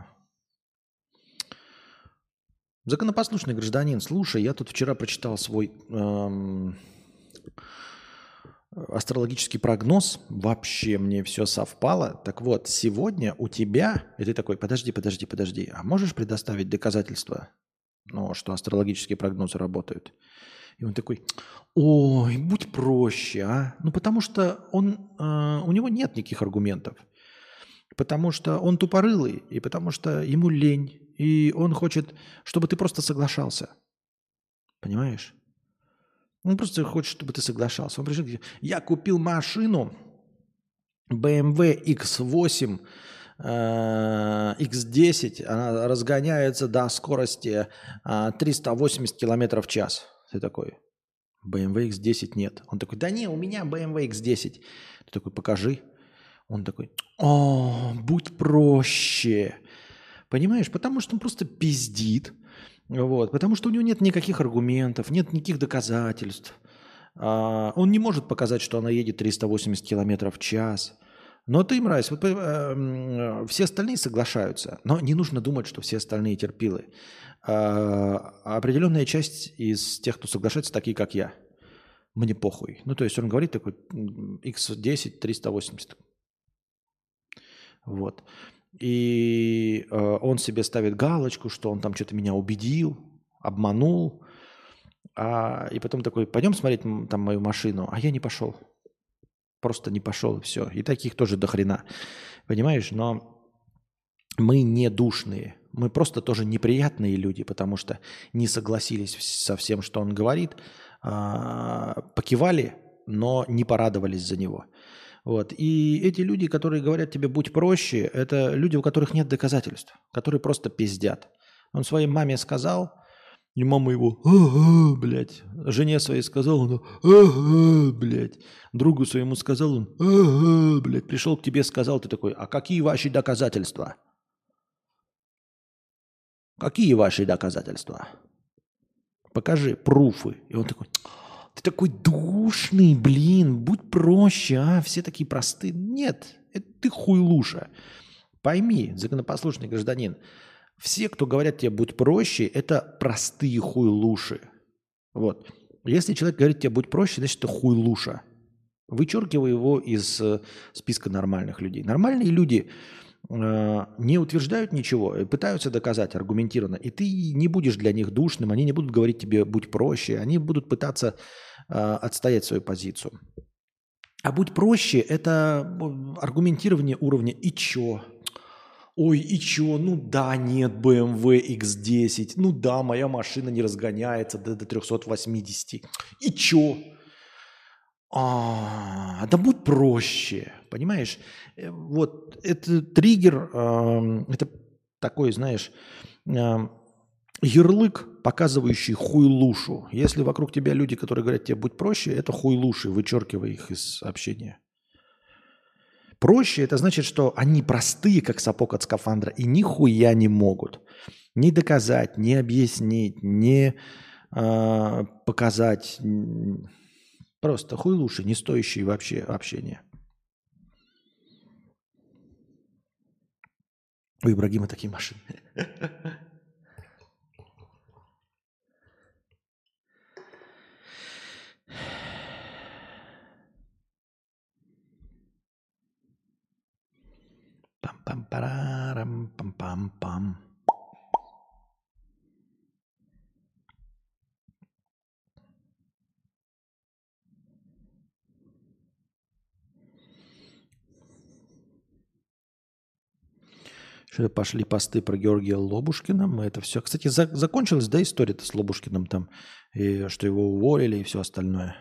законопослушный гражданин, слушай, я тут вчера прочитал свой эм, астрологический прогноз, вообще мне все совпало. Так вот, сегодня у тебя, и ты такой, подожди, подожди, подожди, а можешь предоставить доказательства, ну, что астрологические прогнозы работают? И он такой, ой, будь проще, а? Ну, потому что он, э, у него нет никаких аргументов. Потому что он тупорылый, и потому что ему лень, и он хочет, чтобы ты просто соглашался. Понимаешь? Он просто хочет, чтобы ты соглашался. Он пришел, я купил машину BMW X8, X10, она разгоняется до скорости 380 э, км в час. Ты такой, BMW X10 нет. Он такой, да не, у меня BMW X10. Ты такой, покажи. Он такой, о, будь проще. Понимаешь, потому что он просто пиздит вот, потому что у него нет никаких аргументов, нет никаких доказательств. А, он не может показать, что она едет 380 км в час. Но ты, мразь, вот, э, все остальные соглашаются. Но не нужно думать, что все остальные терпилы. А, определенная часть из тех, кто соглашается, такие, как я. Мне похуй. Ну, то есть он говорит такой X10, 380. Вот. И э, он себе ставит галочку, что он там что-то меня убедил, обманул. А, и потом такой, пойдем смотреть там мою машину. А я не пошел. Просто не пошел, и все. И таких тоже до хрена. Понимаешь? Но мы не душные. Мы просто тоже неприятные люди, потому что не согласились со всем, что он говорит. А, покивали, но не порадовались за него. Вот. И эти люди, которые говорят тебе «будь проще», это люди, у которых нет доказательств, которые просто пиздят. Он своей маме сказал, и мама его «ага, блядь». Жене своей сказал он «ага, блядь». Другу своему сказал он «ага, блядь». Пришел к тебе, сказал, ты такой «а какие ваши доказательства?» Какие ваши доказательства? Покажи пруфы. И он такой ты такой душный, блин, будь проще, а, все такие простые. Нет, это ты хуйлуша. Пойми, законопослушный гражданин, все, кто говорят тебе «будь проще», это простые хуйлуши. Вот. Если человек говорит тебе «будь проще», значит, это хуйлуша. Вычеркивай его из э, списка нормальных людей. Нормальные люди не утверждают ничего, э, пытаются доказать аргументированно, и ты не будешь для них душным, они не будут говорить тебе «будь проще», они будут пытаться э, отстоять свою позицию. А «будь проще» – это аргументирование уровня «и чё?», Ой, и чё? Ну да, нет, BMW X10. Ну да, моя машина не разгоняется до, до 380. И чё? А, да будь проще, понимаешь? Э, вот это триггер, это такой, знаешь, ярлык, показывающий хуйлушу. Если вокруг тебя люди, которые говорят тебе «будь проще», это хуйлуши, вычеркивай их из общения. Проще это значит, что они простые, как сапог от скафандра, и нихуя не могут. Ни доказать, ни объяснить, ни э, показать. Просто хуйлуши, не стоящие вообще общения. У Ибрагима такие машины. Пам-пам-парам, пам-пам-пам. Что пошли посты про Георгия Лобушкина. Мы это все. Кстати, за, закончилась, да, история-то с Лобушкиным там, и что его уволили и все остальное.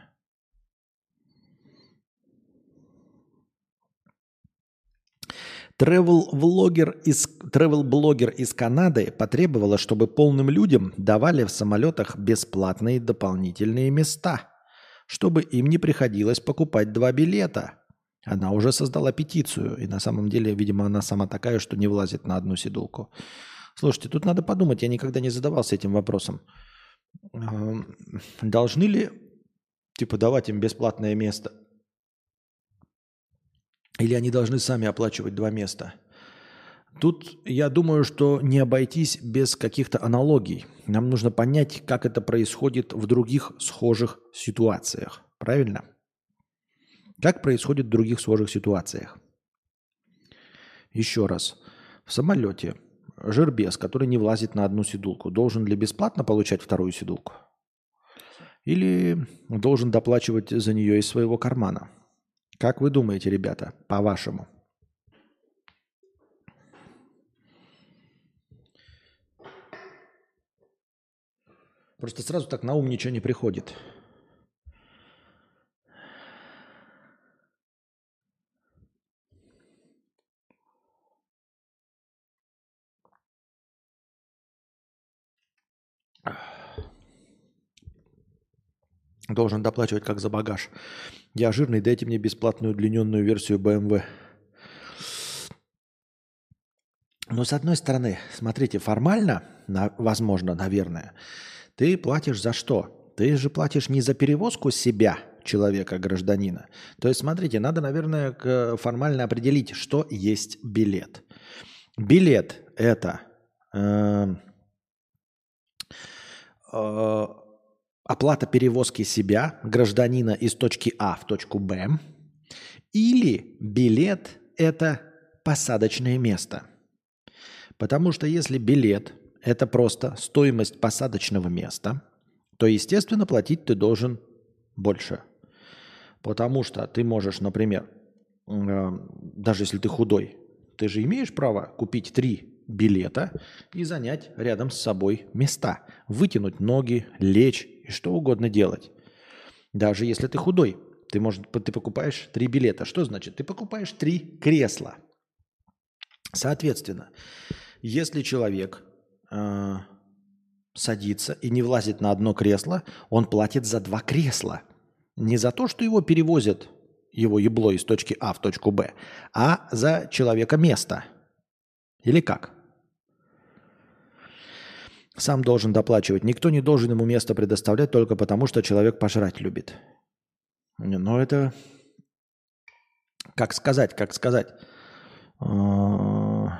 Тревел-блогер из, тревел-блогер из Канады потребовала, чтобы полным людям давали в самолетах бесплатные дополнительные места, чтобы им не приходилось покупать два билета – она уже создала петицию, и на самом деле, видимо, она сама такая, что не влазит на одну сидулку. Слушайте, тут надо подумать, я никогда не задавался этим вопросом. Должны ли, типа, давать им бесплатное место? Или они должны сами оплачивать два места? Тут я думаю, что не обойтись без каких-то аналогий. Нам нужно понять, как это происходит в других схожих ситуациях. Правильно? Как происходит в других схожих ситуациях? Еще раз. В самолете жирбес, который не влазит на одну сидулку, должен ли бесплатно получать вторую сидулку? Или должен доплачивать за нее из своего кармана? Как вы думаете, ребята, по-вашему? Просто сразу так на ум ничего не приходит. Должен доплачивать как за багаж. Я жирный, дайте мне бесплатную удлиненную версию BMW. Но с одной стороны, смотрите, формально, возможно, наверное, ты платишь за что? Ты же платишь не за перевозку себя, человека, гражданина. То есть, смотрите, надо, наверное, формально определить, что есть билет. Билет – это э, э, оплата перевозки себя, гражданина из точки А в точку Б, или билет – это посадочное место. Потому что если билет – это просто стоимость посадочного места, то, естественно, платить ты должен больше. Потому что ты можешь, например, э, даже если ты худой, ты же имеешь право купить три билета и занять рядом с собой места. Вытянуть ноги, лечь и что угодно делать. Даже если ты худой, ты, может, ты покупаешь три билета. Что значит? Ты покупаешь три кресла. Соответственно, если человек э, садится и не влазит на одно кресло, он платит за два кресла. Не за то, что его перевозят его ебло из точки А в точку Б, а за человека место. Или как? Сам должен доплачивать. Никто не должен ему место предоставлять только потому, что человек пожрать любит. Но это... Как сказать, как сказать? А,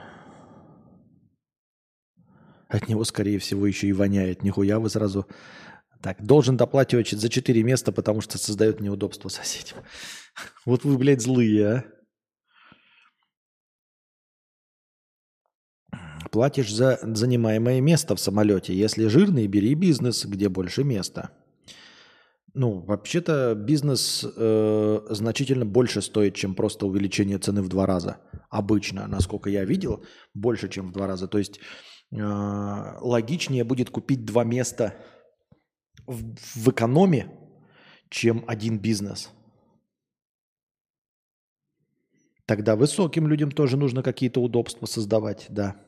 от него, скорее всего, еще и воняет. Нихуя вы сразу... Так, должен доплачивать за четыре места, потому что создает неудобство соседям. Вот вы, блядь, злые, а. Платишь за занимаемое место в самолете. Если жирный, бери бизнес, где больше места. Ну, вообще-то бизнес э, значительно больше стоит, чем просто увеличение цены в два раза. Обычно, насколько я видел, больше, чем в два раза. То есть э, логичнее будет купить два места в, в экономе, чем один бизнес. Тогда высоким людям тоже нужно какие-то удобства создавать, да.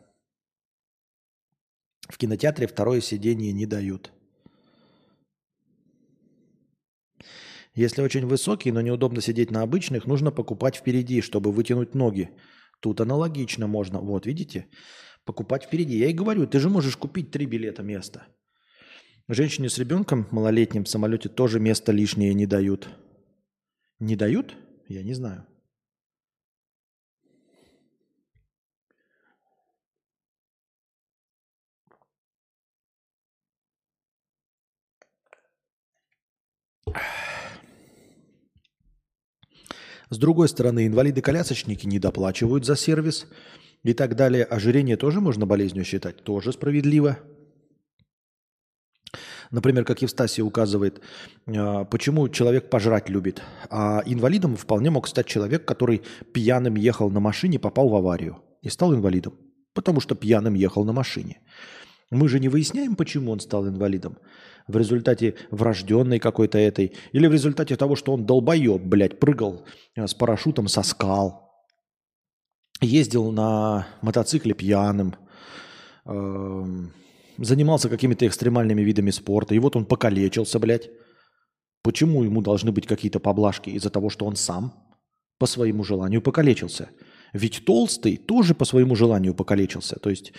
В кинотеатре второе сиденье не дают. Если очень высокий, но неудобно сидеть на обычных, нужно покупать впереди, чтобы вытянуть ноги. Тут аналогично можно. Вот, видите? Покупать впереди. Я и говорю, ты же можешь купить три билета места. Женщине с ребенком малолетним в самолете тоже место лишнее не дают. Не дают? Я не знаю. С другой стороны, инвалиды-колясочники не доплачивают за сервис и так далее. Ожирение тоже можно болезнью считать? Тоже справедливо. Например, как Евстасия указывает, а, почему человек пожрать любит. А инвалидом вполне мог стать человек, который пьяным ехал на машине, попал в аварию и стал инвалидом. Потому что пьяным ехал на машине. Мы же не выясняем, почему он стал инвалидом. В результате врожденной какой-то этой. Или в результате того, что он долбоеб, блядь, прыгал э, с парашютом со скал. Ездил на мотоцикле пьяным. Эм, занимался какими-то экстремальными видами спорта. И вот он покалечился, блядь. Почему ему должны быть какие-то поблажки? Из-за того, что он сам по своему желанию покалечился. Ведь толстый тоже по своему желанию покалечился. То есть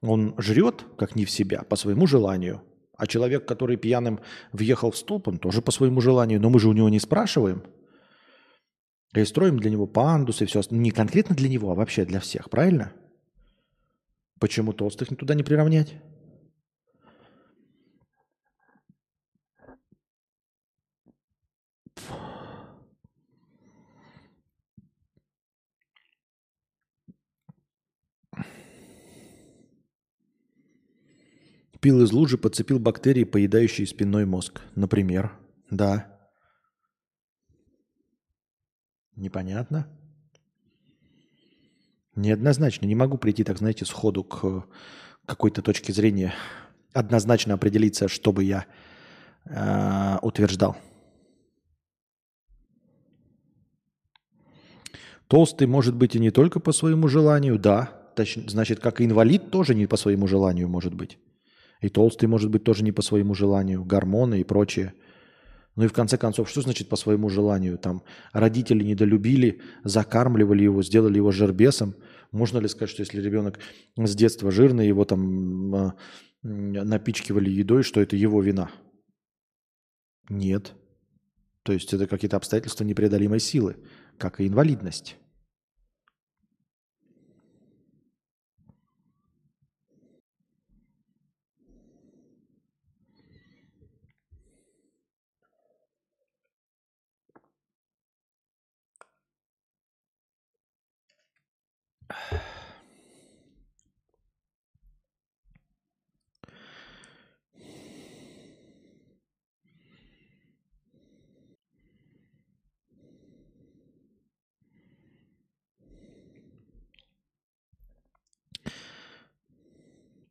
он жрет, как не в себя, по своему желанию. А человек, который пьяным въехал в столб, он тоже по своему желанию. Но мы же у него не спрашиваем. И строим для него пандусы и все. Не конкретно для него, а вообще для всех. Правильно? Почему толстых туда не приравнять? Пил из лужи, подцепил бактерии, поедающие спинной мозг. Например. Да. Непонятно. Неоднозначно. Не могу прийти, так знаете, сходу к какой-то точке зрения. Однозначно определиться, чтобы я э, утверждал. Толстый может быть и не только по своему желанию, да. Значит, как и инвалид тоже не по своему желанию может быть. И толстый может быть тоже не по своему желанию, гормоны и прочее. Ну и в конце концов, что значит по своему желанию? Там родители недолюбили, закармливали его, сделали его жербесом. Можно ли сказать, что если ребенок с детства жирный, его там э, напичкивали едой, что это его вина? Нет. То есть это какие-то обстоятельства непреодолимой силы, как и инвалидность.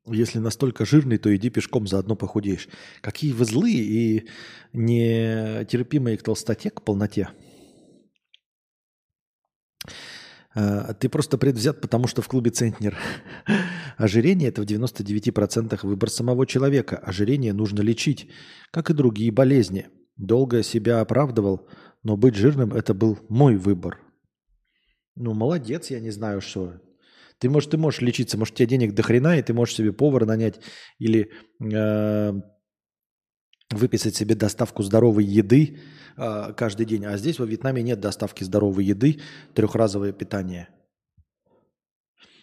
Если настолько жирный, то иди пешком, заодно похудеешь. Какие вы злые и нетерпимые к толстоте, к полноте. А, ты просто предвзят, потому что в клубе Центнер. Ожирение – это в 99% выбор самого человека. Ожирение нужно лечить, как и другие болезни. Долго себя оправдывал, но быть жирным – это был мой выбор. Ну, молодец, я не знаю, что. Ты, может, ты можешь лечиться, может, у тебя денег до хрена, и ты можешь себе повара нанять или э, выписать себе доставку здоровой еды э, каждый день. А здесь во Вьетнаме нет доставки здоровой еды, трехразовое питание.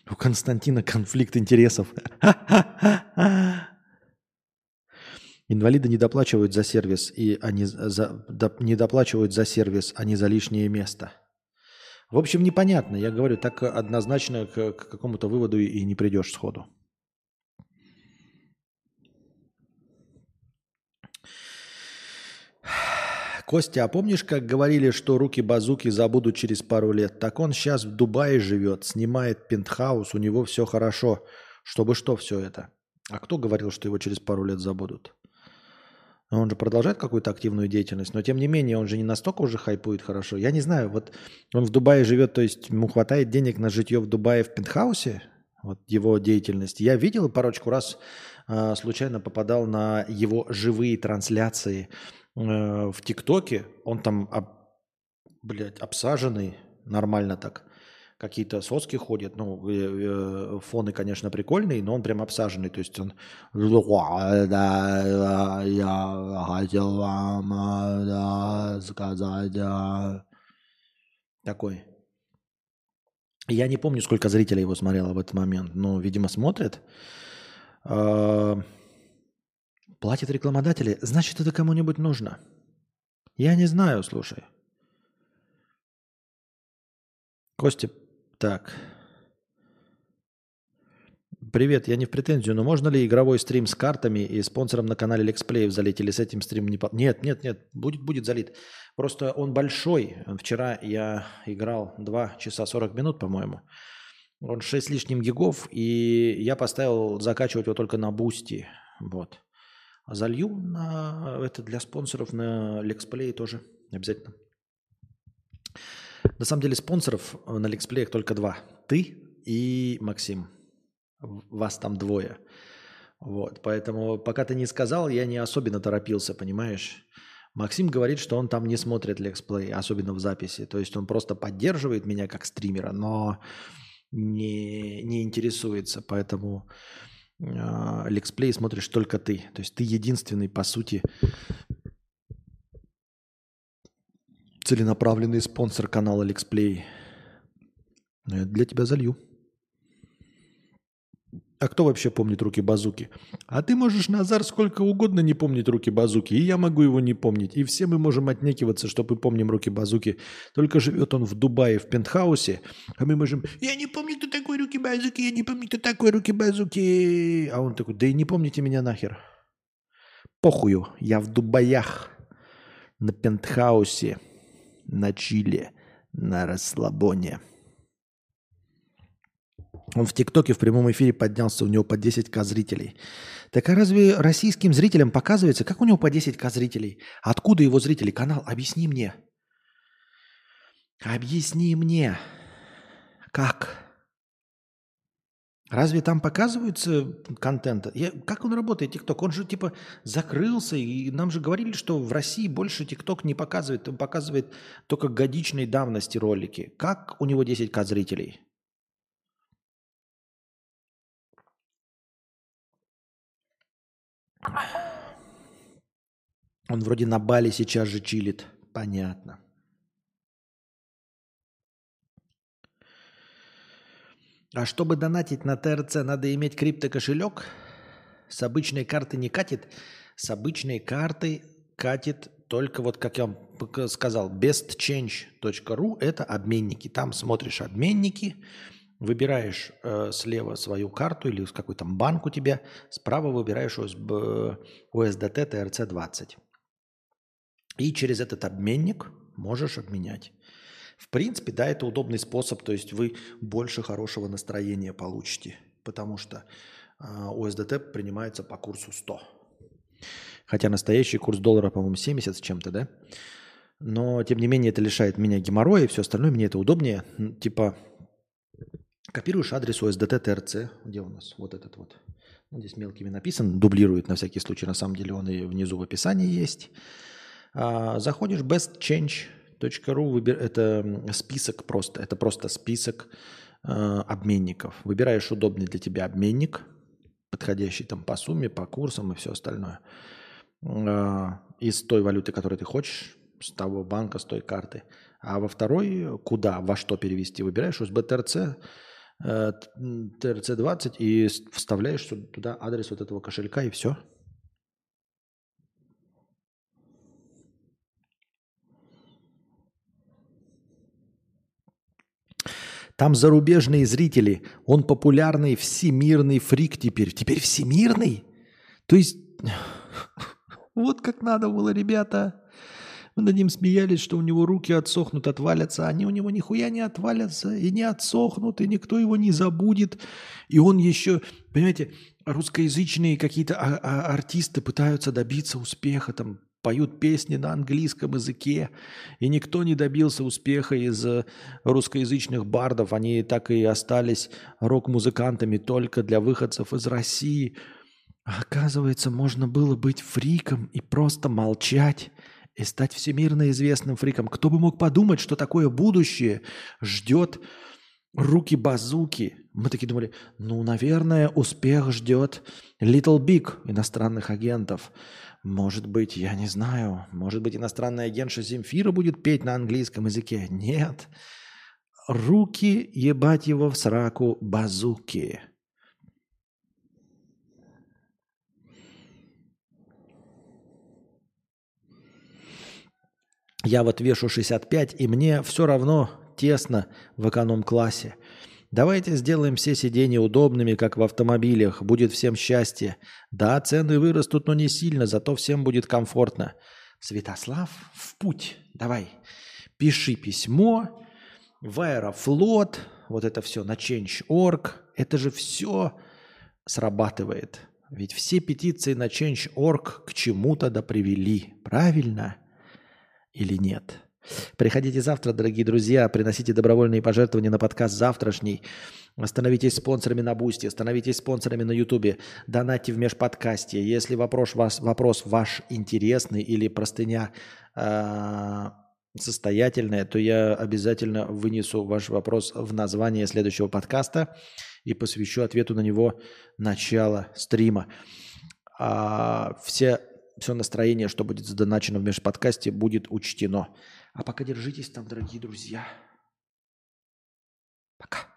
У Константина конфликт интересов. Инвалиды не доплачивают за сервис, и они за, до, не доплачивают за сервис, а не за лишнее место. В общем, непонятно. Я говорю, так однозначно к, к какому-то выводу и не придешь сходу. Костя, а помнишь, как говорили, что руки-базуки забудут через пару лет? Так он сейчас в Дубае живет, снимает пентхаус, у него все хорошо. Чтобы что все это? А кто говорил, что его через пару лет забудут? Он же продолжает какую-то активную деятельность, но тем не менее он же не настолько уже хайпует хорошо. Я не знаю, вот он в Дубае живет, то есть ему хватает денег на житье в Дубае в пентхаусе, вот его деятельность. Я видел парочку раз э, случайно попадал на его живые трансляции э, в ТикТоке. Он там, об, блядь, обсаженный нормально так. Какие-то соски ходят. Ну, э, э, фоны, конечно, прикольные, но он прям обсаженный. То есть он... Я хотел вам э, сказать... да». Такой. Я не помню, сколько зрителей его смотрело в этот момент, но, видимо, смотрят. Платят рекламодатели, значит, это кому-нибудь нужно. Я не знаю, слушай. Костя, так. Привет, я не в претензию, но можно ли игровой стрим с картами и спонсором на канале Лексплеев залить или с этим стрим не... по- Нет, нет, нет, будет, будет залит. Просто он большой. Вчера я играл 2 часа 40 минут, по-моему. Он 6 с лишним гигов, и я поставил закачивать его только на Boosty. Вот. А залью на это для спонсоров на Лексплей тоже обязательно. На самом деле спонсоров на Лексплеях только два. Ты и Максим. Вас там двое. Вот, поэтому пока ты не сказал, я не особенно торопился, понимаешь? Максим говорит, что он там не смотрит лексплей, особенно в записи. То есть он просто поддерживает меня как стримера, но не, не интересуется. Поэтому э, лексплей смотришь только ты. То есть ты единственный, по сути, целенаправленный спонсор канала я для тебя залью. А кто вообще помнит руки базуки? А ты можешь, Назар, сколько угодно не помнить руки базуки, и я могу его не помнить. И все мы можем отнекиваться, что мы помним руки базуки. Только живет он в Дубае в пентхаусе, а мы можем «Я не помню, кто такой руки базуки, я не помню, кто такой руки базуки». А он такой «Да и не помните меня нахер». Похую, я в Дубаях, на пентхаусе, на чиле, на расслабоне. Он в ТикТоке в прямом эфире поднялся, у него по 10к зрителей. Так а разве российским зрителям показывается, как у него по 10к зрителей? Откуда его зрители? Канал, объясни мне. Объясни мне. Как? Разве там показывается контент? Я, как он работает, ТикТок? Он же типа закрылся, и нам же говорили, что в России больше ТикТок не показывает, он показывает только годичной давности ролики. Как у него 10к зрителей? Он вроде на Бали сейчас же чилит. Понятно. А чтобы донатить на ТРЦ, надо иметь криптокошелек. С обычной карты не катит. С обычной карты катит только вот, как я вам сказал, bestchange.ru – это обменники. Там смотришь обменники, выбираешь э, слева свою карту или какой там банк у тебя, справа выбираешь USB, USDT TRC20. И через этот обменник можешь обменять. В принципе, да, это удобный способ, то есть вы больше хорошего настроения получите, потому что э, USDT принимается по курсу 100. Хотя настоящий курс доллара, по-моему, 70 с чем-то, да? Но, тем не менее, это лишает меня геморроя и все остальное. Мне это удобнее. Типа, копируешь адрес USDT TRC. Где у нас? Вот этот вот. Ну, здесь мелкими написан. Дублирует на всякий случай. На самом деле он и внизу в описании есть. А, заходишь bestchange.ru. Выбир... Это список просто. Это просто список э, обменников. Выбираешь удобный для тебя обменник, подходящий там по сумме, по курсам и все остальное. А, из той валюты, которую ты хочешь, с того банка, с той карты. А во второй, куда, во что перевести, выбираешь USB TRC, э, т- м, TRC20 и вставляешь туда адрес вот этого кошелька и все. Там зарубежные зрители. Он популярный всемирный фрик теперь. Теперь всемирный? То есть вот как надо было, ребята. Мы над ним смеялись, что у него руки отсохнут, отвалятся. Они у него нихуя не отвалятся и не отсохнут, и никто его не забудет. И он еще, понимаете, русскоязычные какие-то а- а- артисты пытаются добиться успеха, там поют песни на английском языке, и никто не добился успеха из э, русскоязычных бардов. Они так и остались рок-музыкантами только для выходцев из России. Оказывается, можно было быть фриком и просто молчать и стать всемирно известным фриком. Кто бы мог подумать, что такое будущее ждет руки базуки. Мы такие думали, ну, наверное, успех ждет Little Big иностранных агентов. Может быть, я не знаю, может быть, иностранная агентша Земфира будет петь на английском языке. Нет. Руки ебать его в сраку базуки. Я вот вешу 65, и мне все равно тесно в эконом-классе. Давайте сделаем все сиденья удобными, как в автомобилях. Будет всем счастье. Да, цены вырастут, но не сильно, зато всем будет комфортно. Святослав, в путь. Давай. Пиши письмо в Аэрофлот. Вот это все на Change.org. Это же все срабатывает. Ведь все петиции на Change.org к чему-то да привели. Правильно? Или нет? Приходите завтра, дорогие друзья, приносите добровольные пожертвования на подкаст завтрашний. Становитесь спонсорами на Boosty, становитесь спонсорами на Ютубе, донатьте в межподкасте. Если вопрос, вас, вопрос ваш интересный или простыня э, состоятельная, то я обязательно вынесу ваш вопрос в название следующего подкаста и посвящу ответу на него начало стрима. А все, все настроение, что будет задоначено в межподкасте, будет учтено. А пока держитесь там, дорогие друзья. Пока.